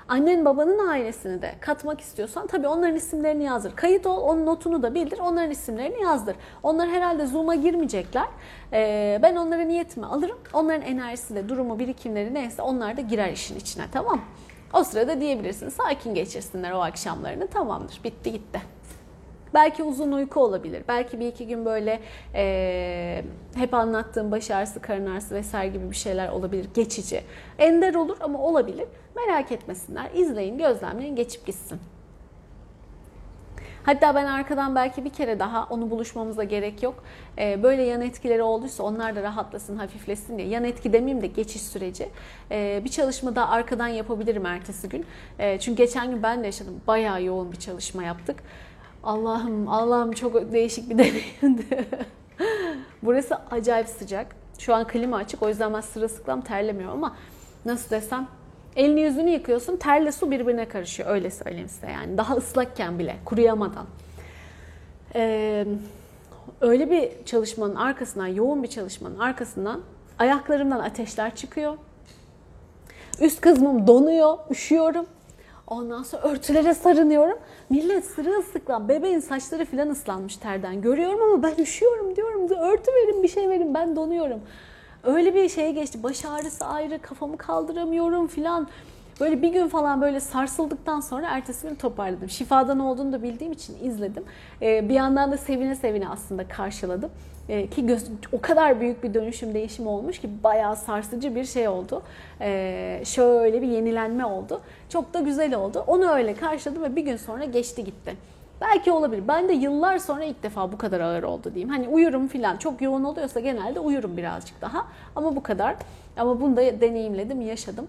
Annen babanın ailesini de katmak istiyorsan tabii onların isimlerini yazdır. Kayıt ol, onun notunu da bildir, onların isimlerini yazdır. Onlar herhalde Zoom'a girmeyecekler. Ee, ben onlara niyetimi alırım. Onların enerjisi de, durumu, birikimleri neyse onlar da girer işin içine tamam O sırada diyebilirsin sakin geçirsinler o akşamlarını tamamdır bitti gitti. Belki uzun uyku olabilir. Belki bir iki gün böyle e, hep anlattığım baş ağrısı, karın ağrısı vesaire gibi bir şeyler olabilir. Geçici. Ender olur ama olabilir. Merak etmesinler. İzleyin, gözlemleyin, geçip gitsin. Hatta ben arkadan belki bir kere daha onu buluşmamıza gerek yok. Ee, böyle yan etkileri olduysa onlar da rahatlasın, hafiflesin diye. Yan etki demeyeyim de geçiş süreci. Ee, bir çalışma daha arkadan yapabilirim ertesi gün. Ee, çünkü geçen gün ben de yaşadım. Bayağı yoğun bir çalışma yaptık. Allah'ım Allah'ım çok değişik bir deneyimdi. Burası acayip sıcak. Şu an klima açık o yüzden ben sırılsıklam terlemiyorum ama nasıl desem elini yüzünü yıkıyorsun terle su birbirine karışıyor öyle söyleyeyim size yani daha ıslakken bile kuruyamadan. Ee, öyle bir çalışmanın arkasından yoğun bir çalışmanın arkasından ayaklarımdan ateşler çıkıyor. Üst kısmım donuyor, üşüyorum. Ondan sonra örtülere sarınıyorum. Millet sırılsıklam. Bebeğin saçları falan ıslanmış terden. Görüyorum ama ben üşüyorum diyorum. Örtü verin bir şey verin ben donuyorum. Öyle bir şeye geçti. Baş ağrısı ayrı, kafamı kaldıramıyorum filan. Böyle bir gün falan böyle sarsıldıktan sonra ertesi gün toparladım. Şifadan olduğunu da bildiğim için izledim. Ee, bir yandan da sevine sevine aslında karşıladım. Ee, ki göz, o kadar büyük bir dönüşüm, değişim olmuş ki bayağı sarsıcı bir şey oldu. Ee, şöyle bir yenilenme oldu. Çok da güzel oldu. Onu öyle karşıladım ve bir gün sonra geçti gitti. Belki olabilir. Ben de yıllar sonra ilk defa bu kadar ağır oldu diyeyim. Hani uyurum filan. Çok yoğun oluyorsa genelde uyurum birazcık daha. Ama bu kadar. Ama bunu da deneyimledim, yaşadım.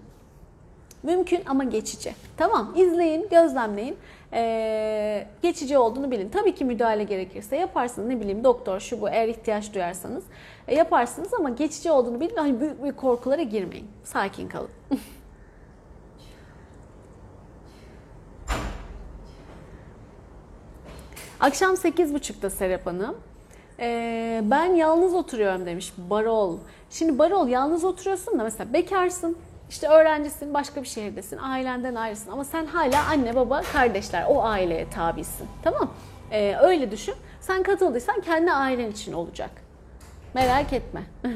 Mümkün ama geçici. Tamam izleyin, gözlemleyin. Ee, geçici olduğunu bilin. Tabii ki müdahale gerekirse yaparsınız. Ne bileyim doktor şu bu eğer ihtiyaç duyarsanız e, yaparsınız ama geçici olduğunu bilin. Hani büyük büyük korkulara girmeyin. Sakin kalın. Akşam 8.30'da Serap Hanım. Ee, ben yalnız oturuyorum demiş Barol. Şimdi Barol yalnız oturuyorsun da mesela bekarsın, işte öğrencisin, başka bir şehirdesin, ailenden ayrısın ama sen hala anne, baba, kardeşler o aileye tabisin. Tamam? Ee, öyle düşün. Sen katıldıysan kendi ailen için olacak. Merak etme.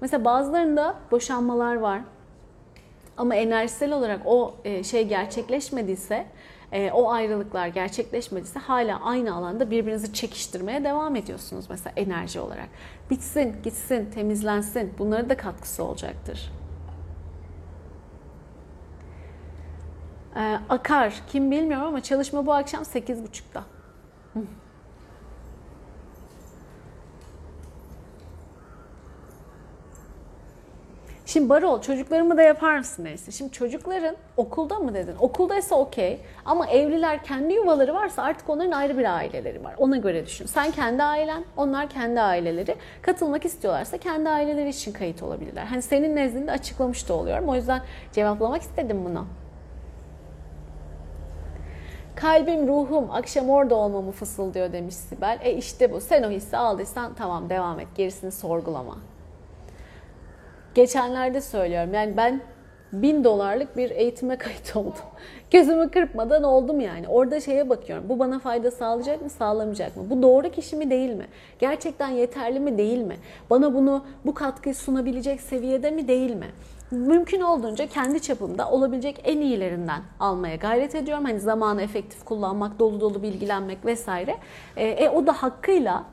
Mesela bazılarında boşanmalar var. Ama enerjisel olarak o e, şey gerçekleşmediyse, e, o ayrılıklar gerçekleşmediyse hala aynı alanda birbirinizi çekiştirmeye devam ediyorsunuz mesela enerji olarak. Bitsin, gitsin, temizlensin. Bunlara da katkısı olacaktır. Ee, akar. Kim bilmiyorum ama çalışma bu akşam 8.30'da. Şimdi Barol çocuklarımı da yapar mısın neyse. Şimdi çocukların okulda mı dedin? Okuldaysa okey ama evliler kendi yuvaları varsa artık onların ayrı bir aileleri var. Ona göre düşün. Sen kendi ailen, onlar kendi aileleri. Katılmak istiyorlarsa kendi aileleri için kayıt olabilirler. Hani senin nezdinde açıklamış da oluyorum. O yüzden cevaplamak istedim bunu. Kalbim, ruhum akşam orada olmamı fısıldıyor demiş Sibel. E işte bu. Sen o hissi aldıysan tamam devam et. Gerisini sorgulama. Geçenlerde söylüyorum. Yani ben bin dolarlık bir eğitime kayıt oldum. Gözümü kırpmadan oldum yani. Orada şeye bakıyorum. Bu bana fayda sağlayacak mı, sağlamayacak mı? Bu doğru kişi mi değil mi? Gerçekten yeterli mi değil mi? Bana bunu bu katkıyı sunabilecek seviyede mi değil mi? Mümkün olduğunca kendi çapımda olabilecek en iyilerinden almaya gayret ediyorum. Hani zamanı efektif kullanmak, dolu dolu bilgilenmek vesaire. E, e o da hakkıyla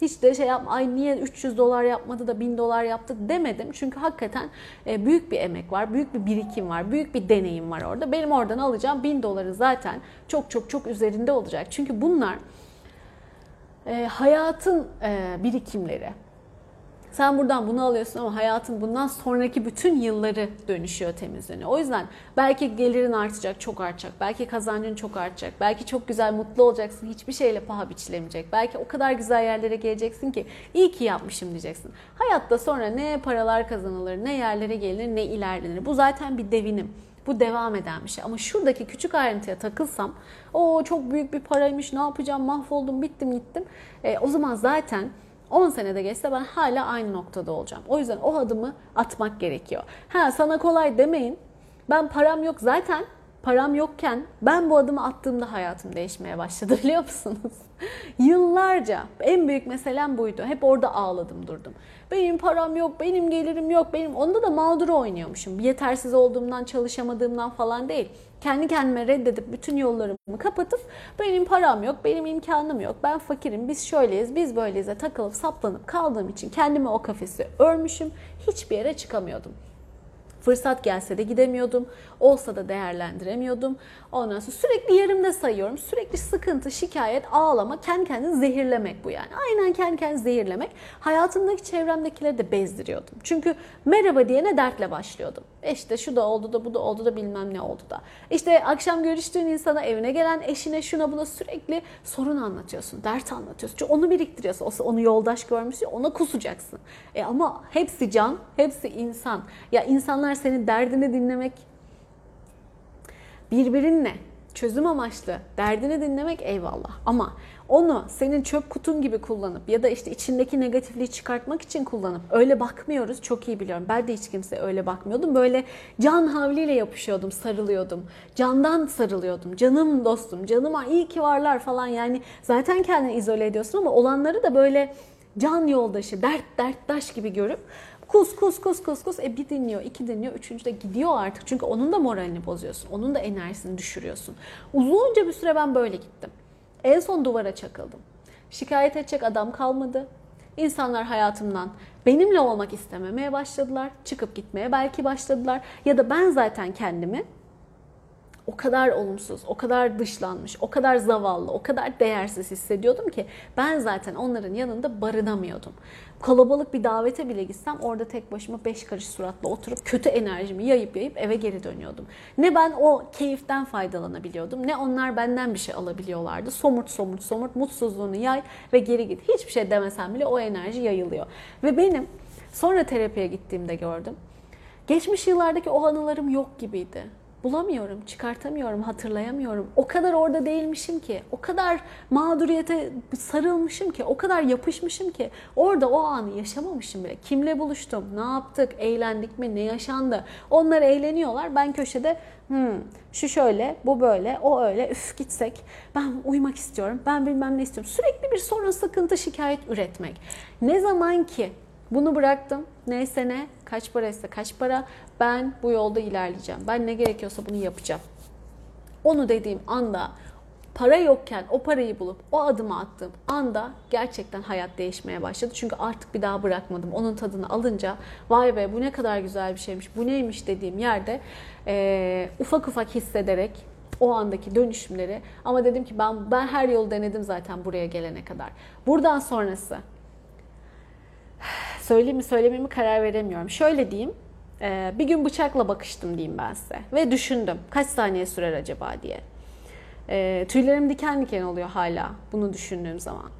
hiç de şey yapma, ay niye 300 dolar yapmadı da 1000 dolar yaptı demedim. Çünkü hakikaten e, büyük bir emek var, büyük bir birikim var, büyük bir deneyim var orada. Benim oradan alacağım 1000 doları zaten çok çok çok üzerinde olacak. Çünkü bunlar e, hayatın e, birikimleri. Sen buradan bunu alıyorsun ama hayatın bundan sonraki bütün yılları dönüşüyor, temizleniyor. O yüzden belki gelirin artacak, çok artacak. Belki kazancın çok artacak. Belki çok güzel, mutlu olacaksın. Hiçbir şeyle paha biçilemeyecek. Belki o kadar güzel yerlere geleceksin ki iyi ki yapmışım diyeceksin. Hayatta sonra ne paralar kazanılır, ne yerlere gelinir, ne ilerlenir. Bu zaten bir devinim. Bu devam eden bir şey. Ama şuradaki küçük ayrıntıya takılsam, o çok büyük bir paraymış, ne yapacağım, mahvoldum, bittim, gittim. E, o zaman zaten 10 senede geçse ben hala aynı noktada olacağım. O yüzden o adımı atmak gerekiyor. Ha sana kolay demeyin. Ben param yok zaten param yokken ben bu adımı attığımda hayatım değişmeye başladı biliyor musunuz? Yıllarca en büyük meselem buydu. Hep orada ağladım durdum. Benim param yok, benim gelirim yok, benim onda da mağduru oynuyormuşum. Yetersiz olduğumdan, çalışamadığımdan falan değil. Kendi kendime reddedip bütün yollarımı kapatıp benim param yok, benim imkanım yok, ben fakirim, biz şöyleyiz, biz böyleyiz takılıp saplanıp kaldığım için kendime o kafesi örmüşüm. Hiçbir yere çıkamıyordum. Fırsat gelse de gidemiyordum. Olsa da değerlendiremiyordum. Ondan sonra sürekli yerimde sayıyorum. Sürekli sıkıntı, şikayet, ağlama, kendi kendini zehirlemek bu yani. Aynen kendi kendini zehirlemek. Hayatımdaki çevremdekileri de bezdiriyordum. Çünkü merhaba diyene dertle başlıyordum. E işte şu da oldu da bu da oldu da bilmem ne oldu da. İşte akşam görüştüğün insana evine gelen eşine şuna buna sürekli sorun anlatıyorsun. Dert anlatıyorsun. Çünkü onu biriktiriyorsun. O onu yoldaş görmüş ona kusacaksın. E ama hepsi can, hepsi insan. Ya insanlar senin derdini dinlemek birbirinle çözüm amaçlı derdini dinlemek eyvallah. Ama onu senin çöp kutun gibi kullanıp ya da işte içindeki negatifliği çıkartmak için kullanıp öyle bakmıyoruz çok iyi biliyorum. Ben de hiç kimse öyle bakmıyordum. Böyle can havliyle yapışıyordum, sarılıyordum. Candan sarılıyordum. Canım dostum, canıma iyi ki varlar falan yani zaten kendini izole ediyorsun ama olanları da böyle can yoldaşı, dert derttaş gibi görüp Kus kus kus kus kus. E bir dinliyor, iki dinliyor, üçüncü de gidiyor artık. Çünkü onun da moralini bozuyorsun. Onun da enerjisini düşürüyorsun. Uzunca bir süre ben böyle gittim. En son duvara çakıldım. Şikayet edecek adam kalmadı. İnsanlar hayatımdan benimle olmak istememeye başladılar. Çıkıp gitmeye belki başladılar. Ya da ben zaten kendimi o kadar olumsuz, o kadar dışlanmış, o kadar zavallı, o kadar değersiz hissediyordum ki ben zaten onların yanında barınamıyordum. Kalabalık bir davete bile gitsem orada tek başıma beş karış suratla oturup kötü enerjimi yayıp yayıp eve geri dönüyordum. Ne ben o keyiften faydalanabiliyordum ne onlar benden bir şey alabiliyorlardı. Somurt somurt somurt mutsuzluğunu yay ve geri git. Hiçbir şey demesem bile o enerji yayılıyor. Ve benim sonra terapiye gittiğimde gördüm. Geçmiş yıllardaki o anılarım yok gibiydi bulamıyorum, çıkartamıyorum, hatırlayamıyorum. O kadar orada değilmişim ki, o kadar mağduriyete sarılmışım ki, o kadar yapışmışım ki orada o anı yaşamamışım bile. Kimle buluştum, ne yaptık, eğlendik mi, ne yaşandı? Onlar eğleniyorlar, ben köşede hmm, şu şöyle, bu böyle, o öyle, üf gitsek, ben uyumak istiyorum, ben bilmem ne istiyorum. Sürekli bir sorun, sıkıntı, şikayet üretmek. Ne zaman ki bunu bıraktım. Neyse ne, kaç paraysa kaç para. Ben bu yolda ilerleyeceğim. Ben ne gerekiyorsa bunu yapacağım. Onu dediğim anda para yokken o parayı bulup o adımı attığım anda gerçekten hayat değişmeye başladı. Çünkü artık bir daha bırakmadım. Onun tadını alınca vay be bu ne kadar güzel bir şeymiş, bu neymiş dediğim yerde e, ufak ufak hissederek o andaki dönüşümleri ama dedim ki ben ben her yolu denedim zaten buraya gelene kadar. Buradan sonrası söyleyeyim mi söylemeyeyim mi karar veremiyorum. Şöyle diyeyim. E, bir gün bıçakla bakıştım diyeyim ben size. Ve düşündüm. Kaç saniye sürer acaba diye. E, tüylerim diken diken oluyor hala bunu düşündüğüm zaman.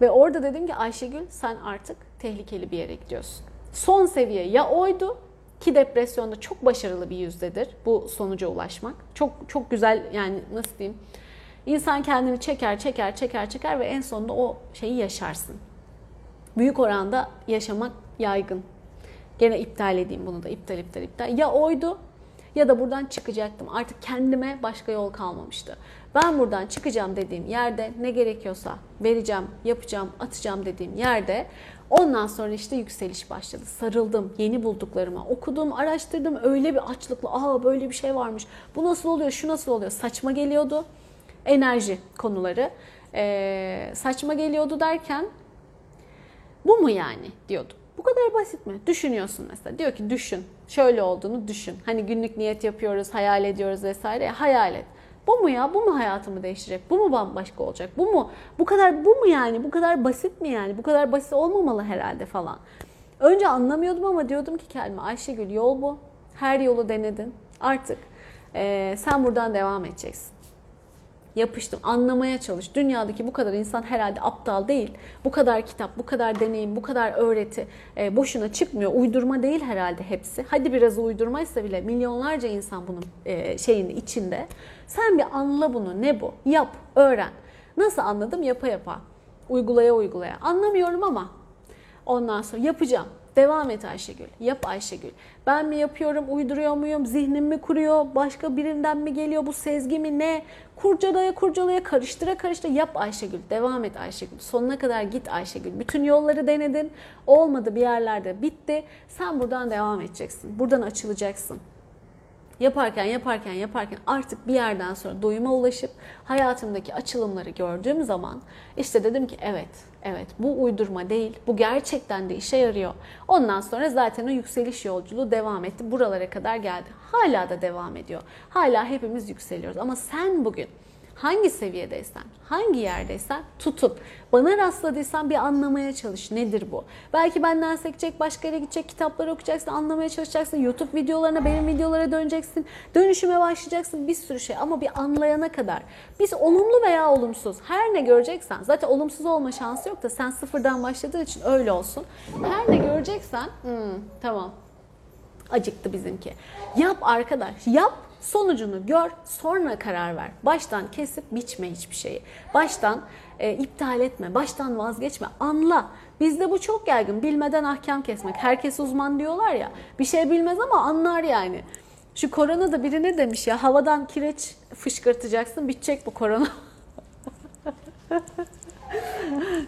Ve orada dedim ki Ayşegül sen artık tehlikeli bir yere gidiyorsun. Son seviye ya oydu ki depresyonda çok başarılı bir yüzdedir bu sonuca ulaşmak. Çok çok güzel yani nasıl diyeyim? İnsan kendini çeker, çeker, çeker, çeker ve en sonunda o şeyi yaşarsın büyük oranda yaşamak yaygın. Gene iptal edeyim bunu da iptal iptal iptal. Ya oydu ya da buradan çıkacaktım. Artık kendime başka yol kalmamıştı. Ben buradan çıkacağım dediğim yerde ne gerekiyorsa vereceğim, yapacağım, atacağım dediğim yerde ondan sonra işte yükseliş başladı. Sarıldım yeni bulduklarıma. Okudum, araştırdım. Öyle bir açlıkla aa böyle bir şey varmış. Bu nasıl oluyor, şu nasıl oluyor? Saçma geliyordu. Enerji konuları. Ee, saçma geliyordu derken bu mu yani diyordu. Bu kadar basit mi? Düşünüyorsun mesela. Diyor ki düşün. Şöyle olduğunu düşün. Hani günlük niyet yapıyoruz, hayal ediyoruz vesaire. Hayal et. Bu mu ya? Bu mu hayatımı değiştirecek? Bu mu bambaşka olacak? Bu mu? Bu kadar bu mu yani? Bu kadar basit mi yani? Bu kadar basit olmamalı herhalde falan. Önce anlamıyordum ama diyordum ki kendime Ayşegül yol bu. Her yolu denedin. Artık e, sen buradan devam edeceksin yapıştım. Anlamaya çalış. Dünyadaki bu kadar insan herhalde aptal değil. Bu kadar kitap, bu kadar deneyim, bu kadar öğreti e, boşuna çıkmıyor. Uydurma değil herhalde hepsi. Hadi biraz uydurmaysa bile milyonlarca insan bunun e, şeyin içinde. Sen bir anla bunu. Ne bu? Yap, öğren. Nasıl anladım? Yapa yapa. Uygulaya uygulaya. Anlamıyorum ama ondan sonra yapacağım. Devam et Ayşegül. Yap Ayşegül. Ben mi yapıyorum, uyduruyor muyum, zihnim mi kuruyor, başka birinden mi geliyor, bu sezgi mi ne? Kurcalaya kurcalaya, karıştıra karıştıra yap Ayşegül. Devam et Ayşegül. Sonuna kadar git Ayşegül. Bütün yolları denedin. Olmadı bir yerlerde bitti. Sen buradan devam edeceksin. Buradan açılacaksın yaparken yaparken yaparken artık bir yerden sonra doyuma ulaşıp hayatımdaki açılımları gördüğüm zaman işte dedim ki evet evet bu uydurma değil bu gerçekten de işe yarıyor. Ondan sonra zaten o yükseliş yolculuğu devam etti buralara kadar geldi. Hala da devam ediyor. Hala hepimiz yükseliyoruz ama sen bugün Hangi seviyedeysen, hangi yerdeysen tutun. Bana rastladıysan bir anlamaya çalış. Nedir bu? Belki benden sekecek, başka yere gidecek, kitapları okuyacaksın, anlamaya çalışacaksın. YouTube videolarına, benim videolara döneceksin. Dönüşüme başlayacaksın. Bir sürü şey ama bir anlayana kadar. Biz olumlu veya olumsuz her ne göreceksen, zaten olumsuz olma şansı yok da sen sıfırdan başladığın için öyle olsun. Her ne göreceksen, hmm, tamam acıktı bizimki. Yap arkadaş, yap sonucunu gör, sonra karar ver. Baştan kesip biçme hiçbir şeyi. Baştan e, iptal etme, baştan vazgeçme, anla. Bizde bu çok yaygın. Bilmeden ahkam kesmek. Herkes uzman diyorlar ya. Bir şey bilmez ama anlar yani. Şu korona da biri ne demiş ya? Havadan kireç fışkırtacaksın, bitecek bu korona.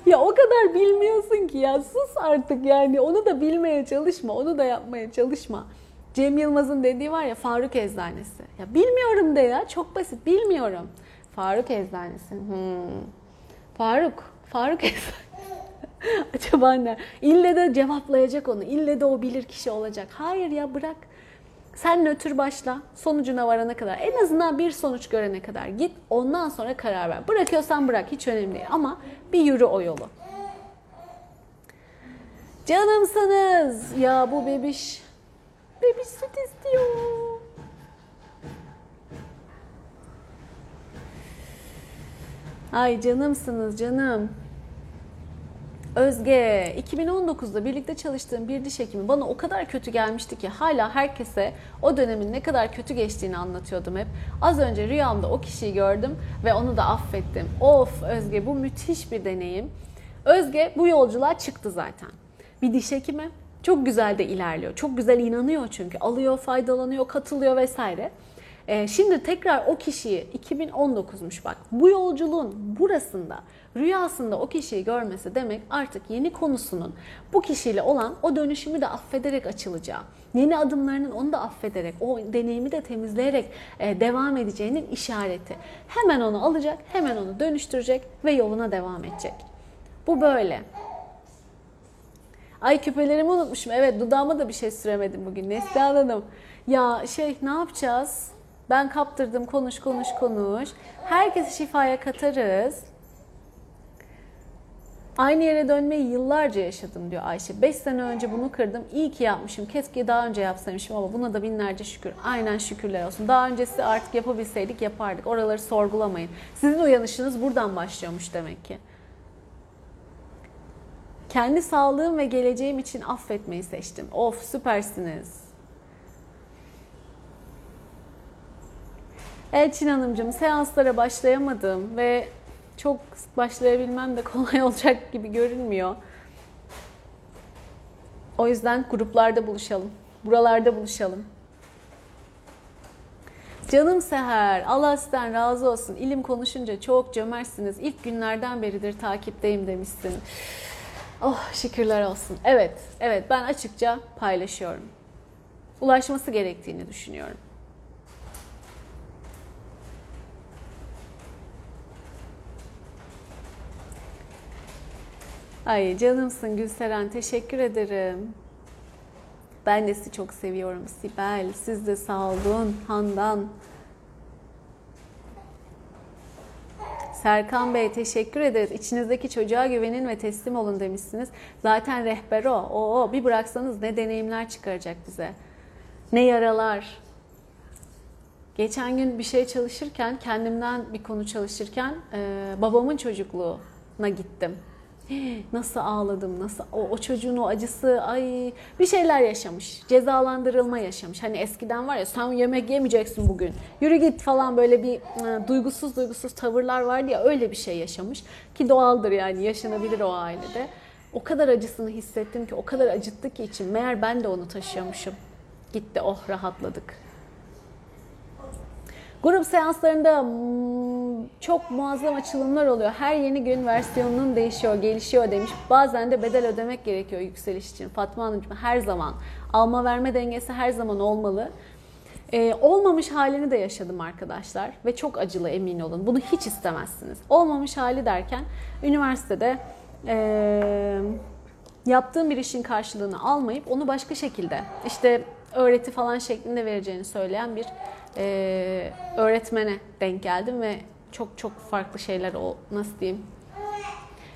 ya o kadar bilmiyorsun ki ya sus artık yani onu da bilmeye çalışma onu da yapmaya çalışma. Cem Yılmaz'ın dediği var ya Faruk Eczanesi. Ya bilmiyorum de ya çok basit bilmiyorum. Faruk Eczanesi. Hmm. Faruk. Faruk Eczanesi. Acaba ne? İlle de cevaplayacak onu. İlle de o bilir kişi olacak. Hayır ya bırak. Sen nötr başla. Sonucuna varana kadar. En azından bir sonuç görene kadar git. Ondan sonra karar ver. Bırakıyorsan bırak. Hiç önemli değil. Ama bir yürü o yolu. Canımsınız. Ya bu bebiş. Bebiş süt istiyor. Ay canımsınız canım. Özge, 2019'da birlikte çalıştığım bir diş hekimi bana o kadar kötü gelmişti ki hala herkese o dönemin ne kadar kötü geçtiğini anlatıyordum hep. Az önce rüyamda o kişiyi gördüm ve onu da affettim. Of Özge bu müthiş bir deneyim. Özge bu yolculuğa çıktı zaten. Bir diş hekimi çok güzel de ilerliyor. Çok güzel inanıyor çünkü. Alıyor, faydalanıyor, katılıyor vesaire. Ee, şimdi tekrar o kişiyi 2019'muş bak. Bu yolculuğun burasında rüyasında o kişiyi görmesi demek artık yeni konusunun bu kişiyle olan o dönüşümü de affederek açılacağı, yeni adımlarının onu da affederek, o deneyimi de temizleyerek e, devam edeceğinin işareti. Hemen onu alacak, hemen onu dönüştürecek ve yoluna devam edecek. Bu böyle. Ay küpelerimi unutmuşum. Evet dudağıma da bir şey süremedim bugün. Neslihan Hanım. Ya şey ne yapacağız? Ben kaptırdım konuş konuş konuş. Herkesi şifaya katarız. Aynı yere dönmeyi yıllarca yaşadım diyor Ayşe. 5 sene önce bunu kırdım. İyi ki yapmışım. Keşke daha önce yapsaymışım ama buna da binlerce şükür. Aynen şükürler olsun. Daha öncesi artık yapabilseydik yapardık. Oraları sorgulamayın. Sizin uyanışınız buradan başlıyormuş demek ki. Kendi sağlığım ve geleceğim için affetmeyi seçtim. Of süpersiniz. Elçin Hanımcığım seanslara başlayamadım ve çok başlayabilmem de kolay olacak gibi görünmüyor. O yüzden gruplarda buluşalım. Buralarda buluşalım. Canım Seher, Allah sizden razı olsun. İlim konuşunca çok cömertsiniz. İlk günlerden beridir takipteyim demişsin. Oh şükürler olsun. Evet, evet ben açıkça paylaşıyorum. Ulaşması gerektiğini düşünüyorum. Ay canımsın Gülseren teşekkür ederim. Ben de sizi çok seviyorum Sibel. Siz de sağ olun Handan. Serkan Bey teşekkür ederiz. İçinizdeki çocuğa güvenin ve teslim olun demişsiniz. Zaten rehber o. Oo, bir bıraksanız ne deneyimler çıkaracak bize. Ne yaralar. Geçen gün bir şey çalışırken, kendimden bir konu çalışırken babamın çocukluğuna gittim. Nasıl ağladım, nasıl o, o çocuğun o acısı, ay bir şeyler yaşamış, cezalandırılma yaşamış. Hani eskiden var ya sen yemek yemeyeceksin bugün, yürü git falan böyle bir e, duygusuz duygusuz tavırlar vardı ya öyle bir şey yaşamış. Ki doğaldır yani yaşanabilir o ailede. O kadar acısını hissettim ki, o kadar acıttı ki için meğer ben de onu taşıyormuşum. Gitti oh rahatladık. Grup seanslarında çok muazzam açılımlar oluyor. Her yeni gün versiyonunun değişiyor, gelişiyor demiş. Bazen de bedel ödemek gerekiyor yükseliş için. Fatma Hanımcığım her zaman. Alma verme dengesi her zaman olmalı. Ee, olmamış halini de yaşadım arkadaşlar ve çok acılı emin olun. Bunu hiç istemezsiniz. Olmamış hali derken üniversitede ee, yaptığım bir işin karşılığını almayıp onu başka şekilde işte öğreti falan şeklinde vereceğini söyleyen bir e, öğretmene denk geldim ve çok çok farklı şeyler o nasıl diyeyim.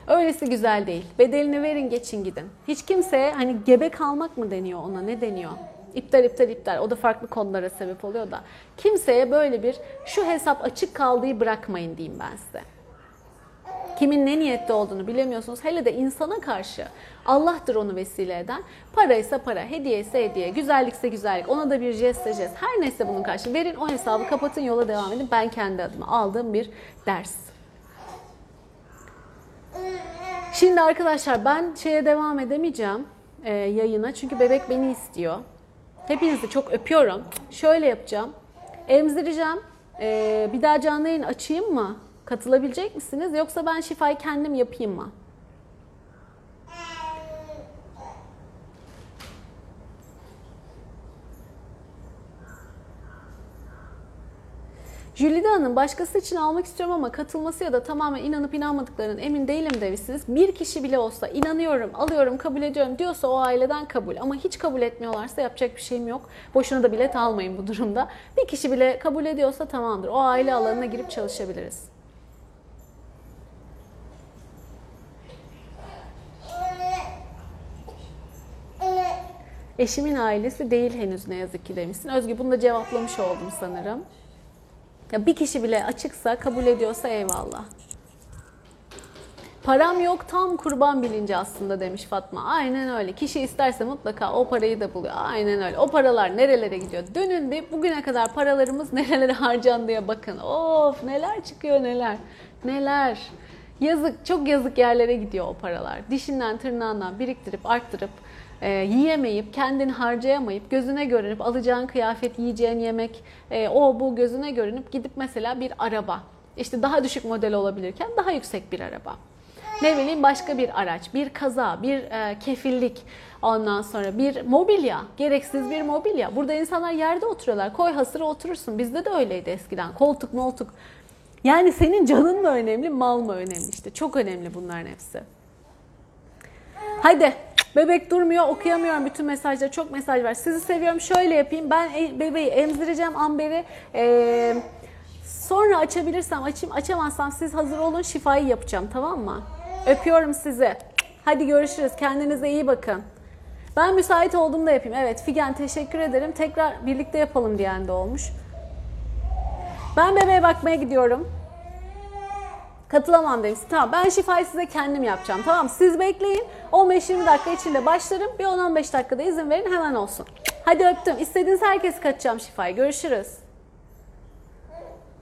Öylesi güzel değil. Bedelini verin geçin gidin. Hiç kimseye hani gebe kalmak mı deniyor ona ne deniyor? İptal iptal iptal o da farklı konulara sebep oluyor da. Kimseye böyle bir şu hesap açık kaldığı bırakmayın diyeyim ben size. Kimin ne niyette olduğunu bilemiyorsunuz. Hele de insana karşı Allah'tır onu vesile eden. Para ise para, hediye ise hediye, güzellikse güzellik. Ona da bir jest jest. Her neyse bunun karşı. Verin o hesabı kapatın yola devam edin. Ben kendi adıma aldığım bir ders. Şimdi arkadaşlar ben şeye devam edemeyeceğim e, yayına. Çünkü bebek beni istiyor. Hepinizi çok öpüyorum. Şöyle yapacağım. Emzireceğim. E, bir daha canlı yayın açayım mı? Katılabilecek misiniz? Yoksa ben şifayı kendim yapayım mı? Jülide Hanım başkası için almak istiyorum ama katılması ya da tamamen inanıp inanmadıklarının emin değilim demişsiniz. Bir kişi bile olsa inanıyorum, alıyorum, kabul ediyorum diyorsa o aileden kabul. Ama hiç kabul etmiyorlarsa yapacak bir şeyim yok. Boşuna da bilet almayın bu durumda. Bir kişi bile kabul ediyorsa tamamdır. O aile alanına girip çalışabiliriz. Eşimin ailesi değil henüz ne yazık ki demişsin. Özgü bunu da cevaplamış oldum sanırım. Ya bir kişi bile açıksa, kabul ediyorsa eyvallah. Param yok tam kurban bilinci aslında demiş Fatma. Aynen öyle. Kişi isterse mutlaka o parayı da buluyor. Aynen öyle. O paralar nerelere gidiyor? Dönün bir bugüne kadar paralarımız nerelere harcandıya bakın. Of neler çıkıyor neler. Neler. Yazık, çok yazık yerlere gidiyor o paralar. Dişinden tırnağından biriktirip arttırıp e, yiyemeyip, kendini harcayamayıp, gözüne görünüp alacağın kıyafet, yiyeceğin yemek, e, o bu gözüne görünüp gidip mesela bir araba. işte daha düşük model olabilirken daha yüksek bir araba. Ne bileyim başka bir araç, bir kaza, bir e, kefillik, ondan sonra bir mobilya, gereksiz bir mobilya. Burada insanlar yerde oturuyorlar. Koy hasıra oturursun. Bizde de öyleydi eskiden. Koltuk moltuk. Yani senin canın mı önemli, mal mı önemli işte. Çok önemli bunların hepsi. Hadi bebek durmuyor okuyamıyorum bütün mesajları çok mesaj var. Sizi seviyorum şöyle yapayım ben e- bebeği emzireceğim Amber'i. Ee, sonra açabilirsem açayım açamazsam siz hazır olun şifayı yapacağım tamam mı? Öpüyorum sizi. Hadi görüşürüz kendinize iyi bakın. Ben müsait olduğumda yapayım. Evet Figen teşekkür ederim. Tekrar birlikte yapalım diyen de olmuş. Ben bebeğe bakmaya gidiyorum. Katılamam demiş. Tamam ben şifayı size kendim yapacağım. Tamam siz bekleyin. 15-20 dakika içinde başlarım. Bir 10-15 dakikada izin verin hemen olsun. Hadi öptüm. İstediğiniz herkes kaçacağım şifayı. Görüşürüz.